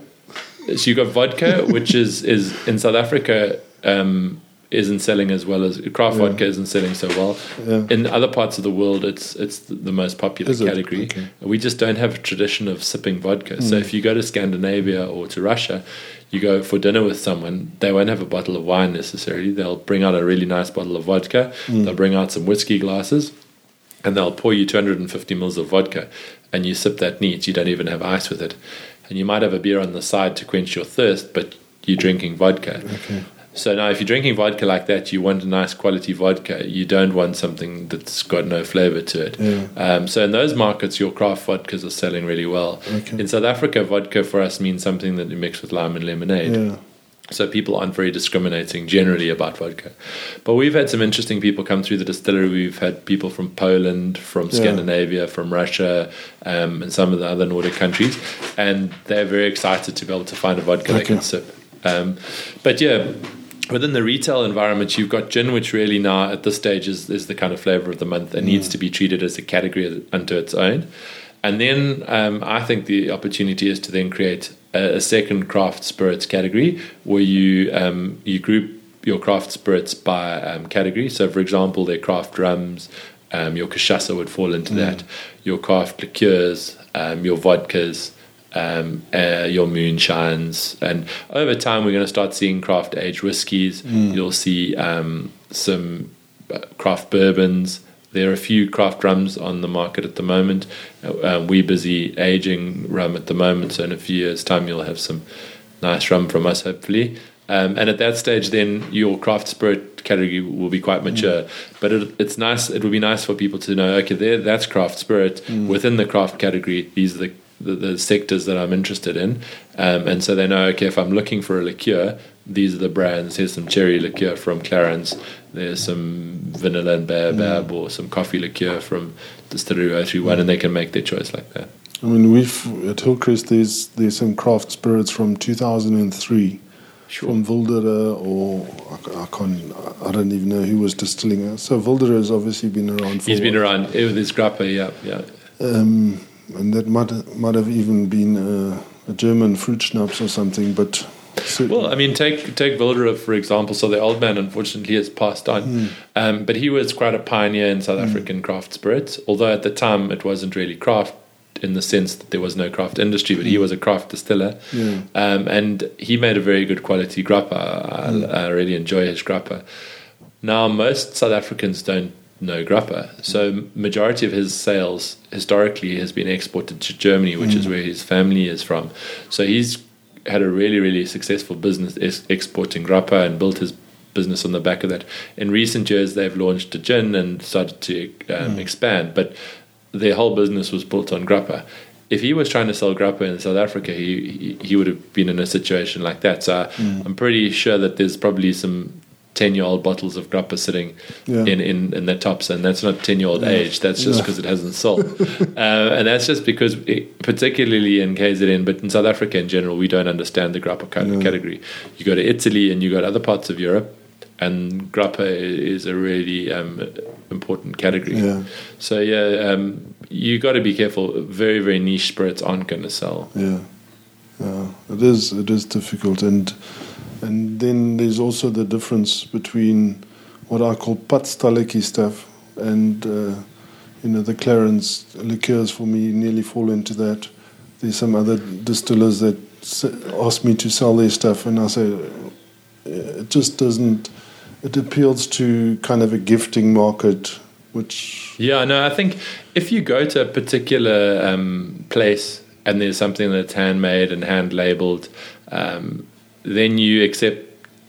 So you've got vodka, which is is in South Africa um, isn't selling as well as craft Yeah. vodka isn't selling so well. Yeah. In other parts of the world, it's it's the most popular Is category. Okay. Mm. We just don't have a tradition of sipping vodka. So if you go to Scandinavia or to Russia, you go for dinner with someone, they won't have a bottle of wine necessarily. They'll bring out a really nice bottle of vodka. Mm. They'll bring out some whiskey glasses, and they'll pour you 250 mils of vodka, and you sip that neat. You don't even have ice with it, and you might have a beer on the side to quench your thirst, but you're drinking vodka. Okay. So now, if you're drinking vodka like that, you want a nice quality vodka. You don't want something that's got no flavor to it. Yeah. Um, so in those markets, your craft vodkas are selling really well. Okay. In South Africa, vodka for us means something that you mix with lime and lemonade. Yeah. So people aren't very discriminating generally about vodka. But we've had some interesting people come through the distillery. We've had people from Poland, from Yeah. Scandinavia, from Russia, um, and some of the other Nordic countries. And they're very excited to be able to find a vodka they Okay. can sip. Um, but yeah, within the retail environment, you've got gin, which really now at this stage is, is the kind of flavor of the month and needs to be treated as a category unto its own. And then um, I think the opportunity is to then create a, a second craft spirits category where you um, you group your craft spirits by um, category. So, for example, their craft rums, um, your cachaça would fall into that, your craft liqueurs, um, your vodkas, um, uh, your moonshines, and over time we're going to start seeing craft aged whiskies. You'll see um, some uh, craft bourbons. There are a few craft rums on the market at the moment. Uh, um, we're busy aging rum at the moment, so in a few years' time you'll have some nice rum from us, hopefully. Um, and at that stage, then your craft spirit category will be quite mature. But it, it's nice. It would be nice for people to know. Okay, there, that's craft spirit within the craft category. These are the the, the sectors that I'm interested in, um, and so they know. Okay, if I'm looking for a liqueur, these are the brands. Here's some cherry liqueur from Clarence. There's some vanilla and baobab, or some coffee liqueur from Distillery 031, and they can make their choice like that. I mean, we've at Hillcrest. There's there's some craft spirits from 2003 from Wilderer, or I, I can't. I don't even know who was distilling it. So Wilderer has obviously been around. For He's a been around with his grappa, yeah, yeah. Um, and that might might have even been uh, a German fruit schnapps or something, but. Well, I mean, take take Wilderer for example. So the old man, unfortunately, has passed on, Mm. um, but he was quite a pioneer in Hmm. South African craft spirits. Although at the time it wasn't really craft in the sense that there was no craft industry, but he was a craft distiller, Hmm. Yeah. um, and he made a very good quality grappa. I, Hmm. I really enjoy his grappa. Now, most South Africans don't know grappa, so majority of his sales historically has been exported to Germany, which is where his family is from. So he's had a really, really successful business ex- exporting grappa and built his business on the back of that. In recent years, they've launched a gin and started to um, expand, but their whole business was built on grappa. If he was trying to sell grappa in South Africa, he he, he would have been in a situation like that. So I'm pretty sure that there's probably some ten year old bottles of grappa sitting Yeah. in, in in their tops, and that's not ten year old age. That's just Yeah. because it hasn't sold, uh, and that's just because, it, particularly in KZN, but in South Africa in general, we don't understand the grappa category. You go to Italy and you go to other parts of Europe, and grappa is a really um, important category. Yeah. So yeah, um, you got to be careful. Very very niche spirits aren't going to sell. Yeah, yeah, it is. It is difficult, and and then there's also the difference between what I call padstalletjie stuff and uh, you know the Clarence liqueurs. For me, nearly fall into that. There's some other distillers that ask me to sell their stuff, and I say uh, it just doesn't. It appeals to kind of a gifting market, which Yeah, no, I think if you go to a particular um, place and there's something that's handmade and hand labeled, um, then you accept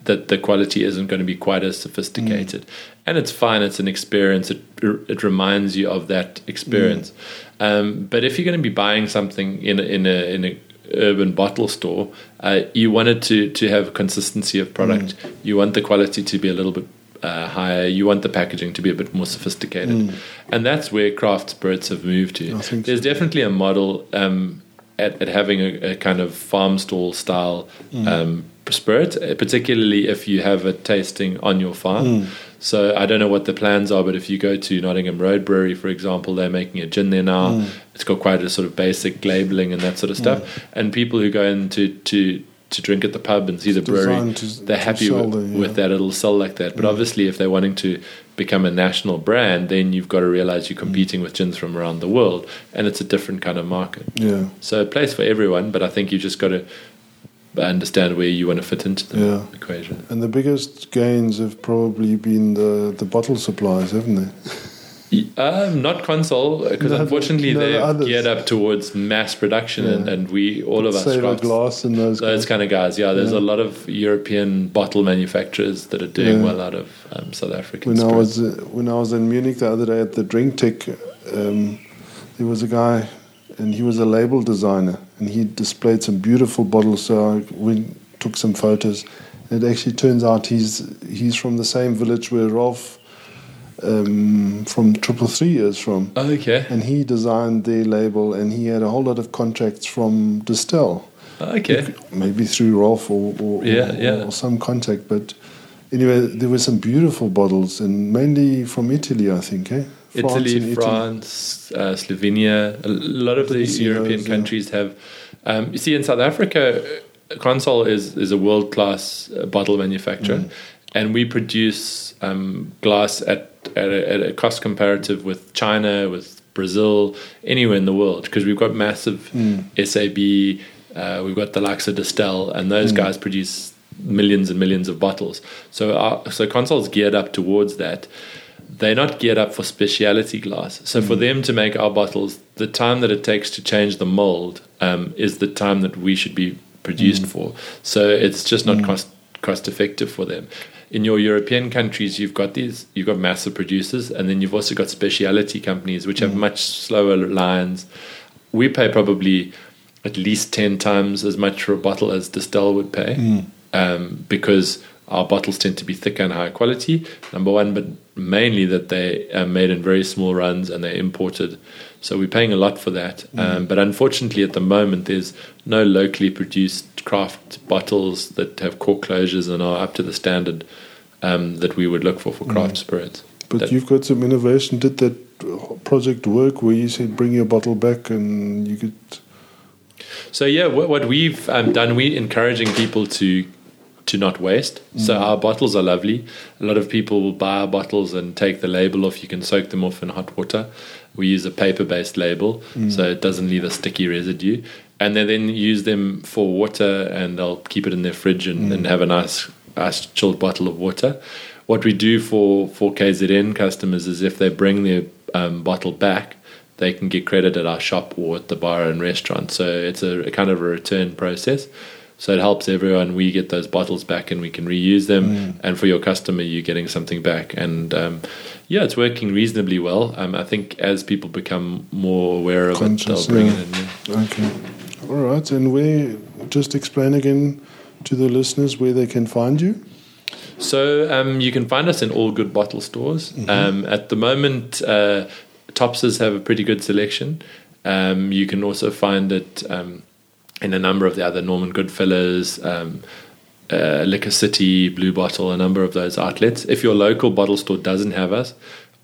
that the quality isn't going to be quite as sophisticated. And it's fine, it's an experience, it, it reminds you of that experience. Um, but if you're going to be buying something in a, in a, in a urban bottle store, uh, you want it to, to have consistency of product. You want the quality to be a little bit uh, higher. You want the packaging to be a bit more sophisticated, and that's where craft spirits have moved to. There's so. definitely a model um, at, at having a, a kind of farm stall style um, spirit, uh, particularly if you have a tasting on your farm. So I don't know what the plans are, but if you go to Nottingham Road Brewery, for example, they're making a gin there now. It's got quite a sort of basic labeling and that sort of stuff. And people who go in to, to to drink at the pub and see the brewery, to- they're happy with, yeah. with that. It'll sell like that. But obviously, if they're wanting to become a national brand, then you've got to realize you're competing with gins from around the world, and it's a different kind of market. yeah, So a place for everyone, but I think you've just got to understand where you want to fit into the Yeah. equation. and the biggest gains have probably been the the bottle supplies, haven't they? Um, not Consol because No, unfortunately no, they're others. geared up towards mass production, and, Yeah. and we all of us crafts- glass and those. those kind of guys. Yeah, there's Yeah. a lot of European bottle manufacturers that are doing Yeah. well out of um, South African. when I was uh, when I was in Munich the other day at the drinktec, um, there was a guy, and he was a label designer, and he displayed some beautiful bottles. So I went, took some photos. It actually turns out he's he's from the same village where Rolf um, from Triple Three is from, Oh, okay, and he designed their label, and he had a whole lot of contracts from Distell. okay. maybe through Rolf or, or, Yeah, or, yeah. or some contact. But anyway, there were some beautiful bottles, and mainly from Italy, I think. Eh? France Italy, France, uh, Slovenia, a lot of the Didn't European those, yeah. countries have. Um, you see, in South Africa, Consol is is a world class uh, bottle manufacturer, Mm. and we produce um, glass at at a, at a cost comparative with China, with Brazil, anywhere in the world, because we've got massive Mm. SAB. Uh, we've got the likes of Distell, and Mm. those guys produce millions and millions of bottles. So, our, so Consol's geared up towards that they're not geared up for speciality glass. So for them to make our bottles, the time that it takes to change the mold um, is the time that we should be produced for. So it's just not cost cost effective for them. In your European countries, you've got these, you've got massive producers, and then you've also got speciality companies which have much slower lines. We pay probably at least ten times as much for a bottle as Distell would pay, um, because our bottles tend to be thicker and higher quality. Number one, but mainly that they are made in very small runs and they're imported. So we're paying a lot for that. Um, but unfortunately, at the moment, there's no locally produced craft bottles that have cork closures and are up to the standard um, that we would look for for craft spirits. But That- you've got some innovation. Did that project work where you said bring your bottle back and you could? So yeah, what, what we've um, done, we're encouraging people to to not waste. So mm. our bottles are lovely. A lot of people will buy our bottles and take the label off. You can soak them off in hot water. We use a paper-based label, mm. so it doesn't leave a sticky residue. And they then use them for water, and they'll keep it in their fridge and, and mm. have a nice, nice chilled bottle of water. What we do for for KZN customers is if they bring their um, bottle back, they can get credit at our shop or at the bar and restaurant. So it's a, a kind of a return process. So it helps everyone. We get those bottles back and we can reuse them. And for your customer, you're getting something back. And um, yeah, it's working reasonably well. Um, I think as people become more aware of Conscious, it, they'll bring yeah. it in. Yeah. Okay. All right. And where, just explain again to the listeners where they can find you. So um, you can find us in all good bottle stores. Um, at the moment, uh, Topses have a pretty good selection. Um, you can also find it um, in a number of the other Norman Goodfellow's, um, uh, Liquor City, Blue Bottle, a number of those outlets. If your local bottle store doesn't have us,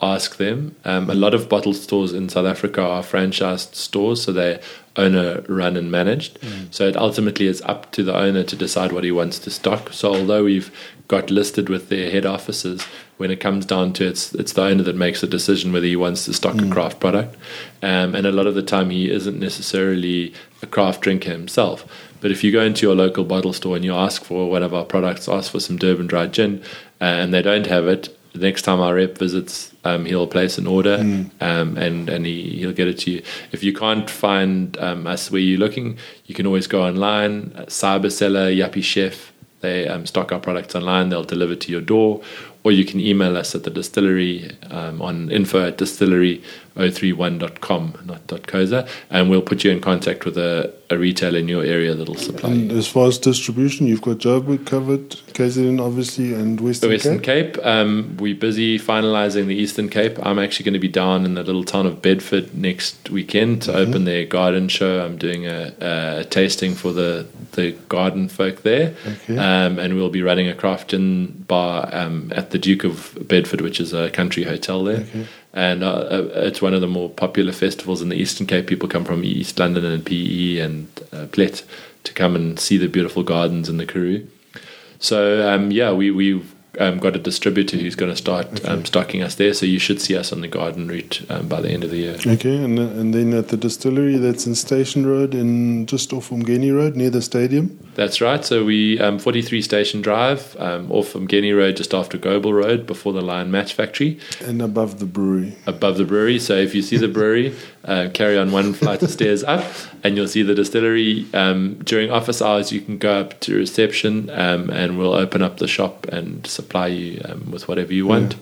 ask them. Um, a lot of bottle stores in South Africa are franchised stores, so they're owner run and managed. So it ultimately is up to the owner to decide what he wants to stock. So although we've got listed with their head offices, when it comes down to it, it's it's the owner that makes the decision whether he wants to stock a craft product. Um, and a lot of the time, he isn't necessarily a craft drinker himself. But if you go into your local bottle store and you ask for one of our products, ask for some Durban dry gin, uh, and they don't have it, the next time our rep visits, um, he'll place an order um, and and he, he'll get it to you. If you can't find um, us where you're looking, you can always go online. Uh, Cybercellar, Yappy Chef, they um, stock our products online. They'll deliver to your door, or you can email us at the distillery um, on info at distillery031.com, not .coza, and we'll put you in contact with a, a retailer in your area that'll supply you. And as far as distribution, you've got Joburg covered, KZN obviously, and Western, The Western Cape. Cape. Um, we're busy finalising the Eastern Cape. I'm actually going to be down in the little town of Bedford next weekend to open their garden show. I'm doing a, a tasting for the, the garden folk there. Okay. Um, and we'll be running a craft gin bar um, at the Duke of Bedford, which is a country hotel there. Okay. And uh, uh, it's one of the more popular festivals in the Eastern Cape. People come from East London and PE and uh, Plett to come and see the beautiful gardens in the Karoo. So um, yeah, we we've um, got a distributor who's going to start um, stocking us there. So you should see us on the garden route um, by the end of the year. Okay, and, uh, and then at the distillery that's in Station Road, in just off Umgeni Road near the stadium. That's right. So we um, 43 Station Drive um, off Guinea Road, just after Goble Road, before the Lion Match Factory, And above the brewery. above the brewery. So if you see the brewery, uh, carry on one flight of stairs up, and you'll see the distillery. Um, during office hours, you can go up to reception, um, and we'll open up the shop and supply you um, with whatever you want.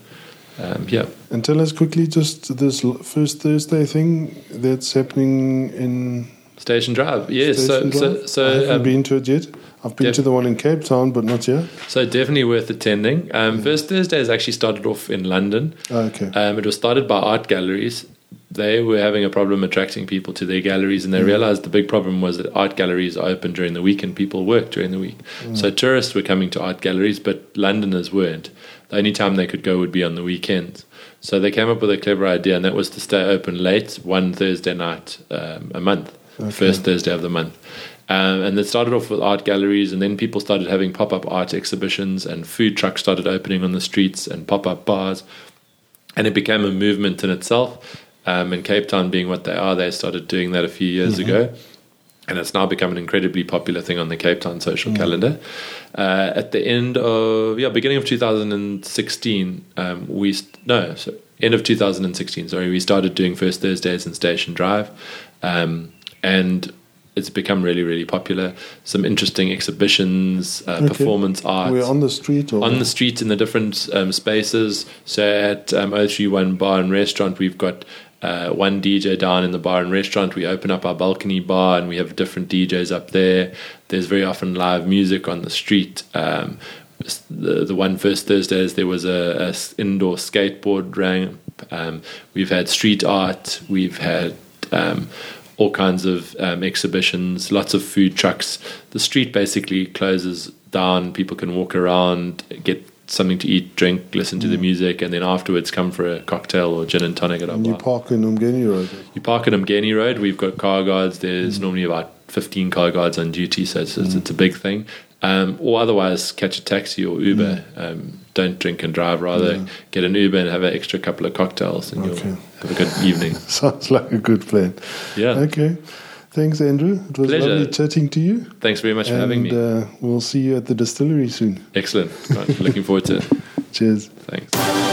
Um, yeah. And tell us quickly just this first Thursday thing that's happening in Station Drive. Yes. Station so, so, Drive. I haven't um, been to it yet. I've been def- to the one in Cape Town, but not here. so definitely worth attending. Um, First Thursday has actually started off in London. Oh, okay. Um, it was started by art galleries. They were having a problem attracting people to their galleries, and they realized the big problem was that art galleries are open during the week and people work during the week. So tourists were coming to art galleries, but Londoners weren't. The only time they could go would be on the weekends. So they came up with a clever idea, and that was to stay open late one Thursday night um, a month, the first Thursday of the month. Um, and it started off with art galleries, and then people started having pop up art exhibitions, and food trucks started opening on the streets, and pop up bars and it became a movement in itself. Um, and Cape Town being what they are, they started doing that a few years ago, and it's now become an incredibly popular thing on the Cape Town social calendar. Uh, at the end of yeah, beginning of 2016, um, we st- no, so end of 2016. Sorry, we started doing first Thursdays in Station Drive, um, and it's become really really popular. Some interesting exhibitions, uh, Okay. performance art We're on the street or on the street in the different um, spaces. So at um, 031 Bar and Restaurant, we've got uh, one DJ down in the bar and restaurant. We open up our balcony bar and we have different DJs up there. There's very often live music on the street. Um, the, the one first Thursdays there was a, a indoor skateboard ramp. Um, we've had street art. We've had um, all kinds of um, exhibitions, lots of food trucks. The street basically closes down. People can walk around, get something to eat, drink, listen to the music, and then afterwards come for a cocktail or gin and tonic at our and you bar. park in Umgeni Road. You park at Umgeni Road. We've got car guards. There's normally about 15 car guards on duty, so it's, it's, it's a big thing. Um, or otherwise, catch a taxi or Uber. Um, don't drink and drive. Rather, Yeah. get an Uber and have an extra couple of cocktails, and Okay. you'll have a good evening. Sounds like a good plan. Yeah. Okay. Thanks, Andrew. It was Pleasure. lovely chatting to you. Thanks very much for having and me. uh, we'll see you at the distillery soon. Excellent. Right, looking forward to it. Cheers. Thanks.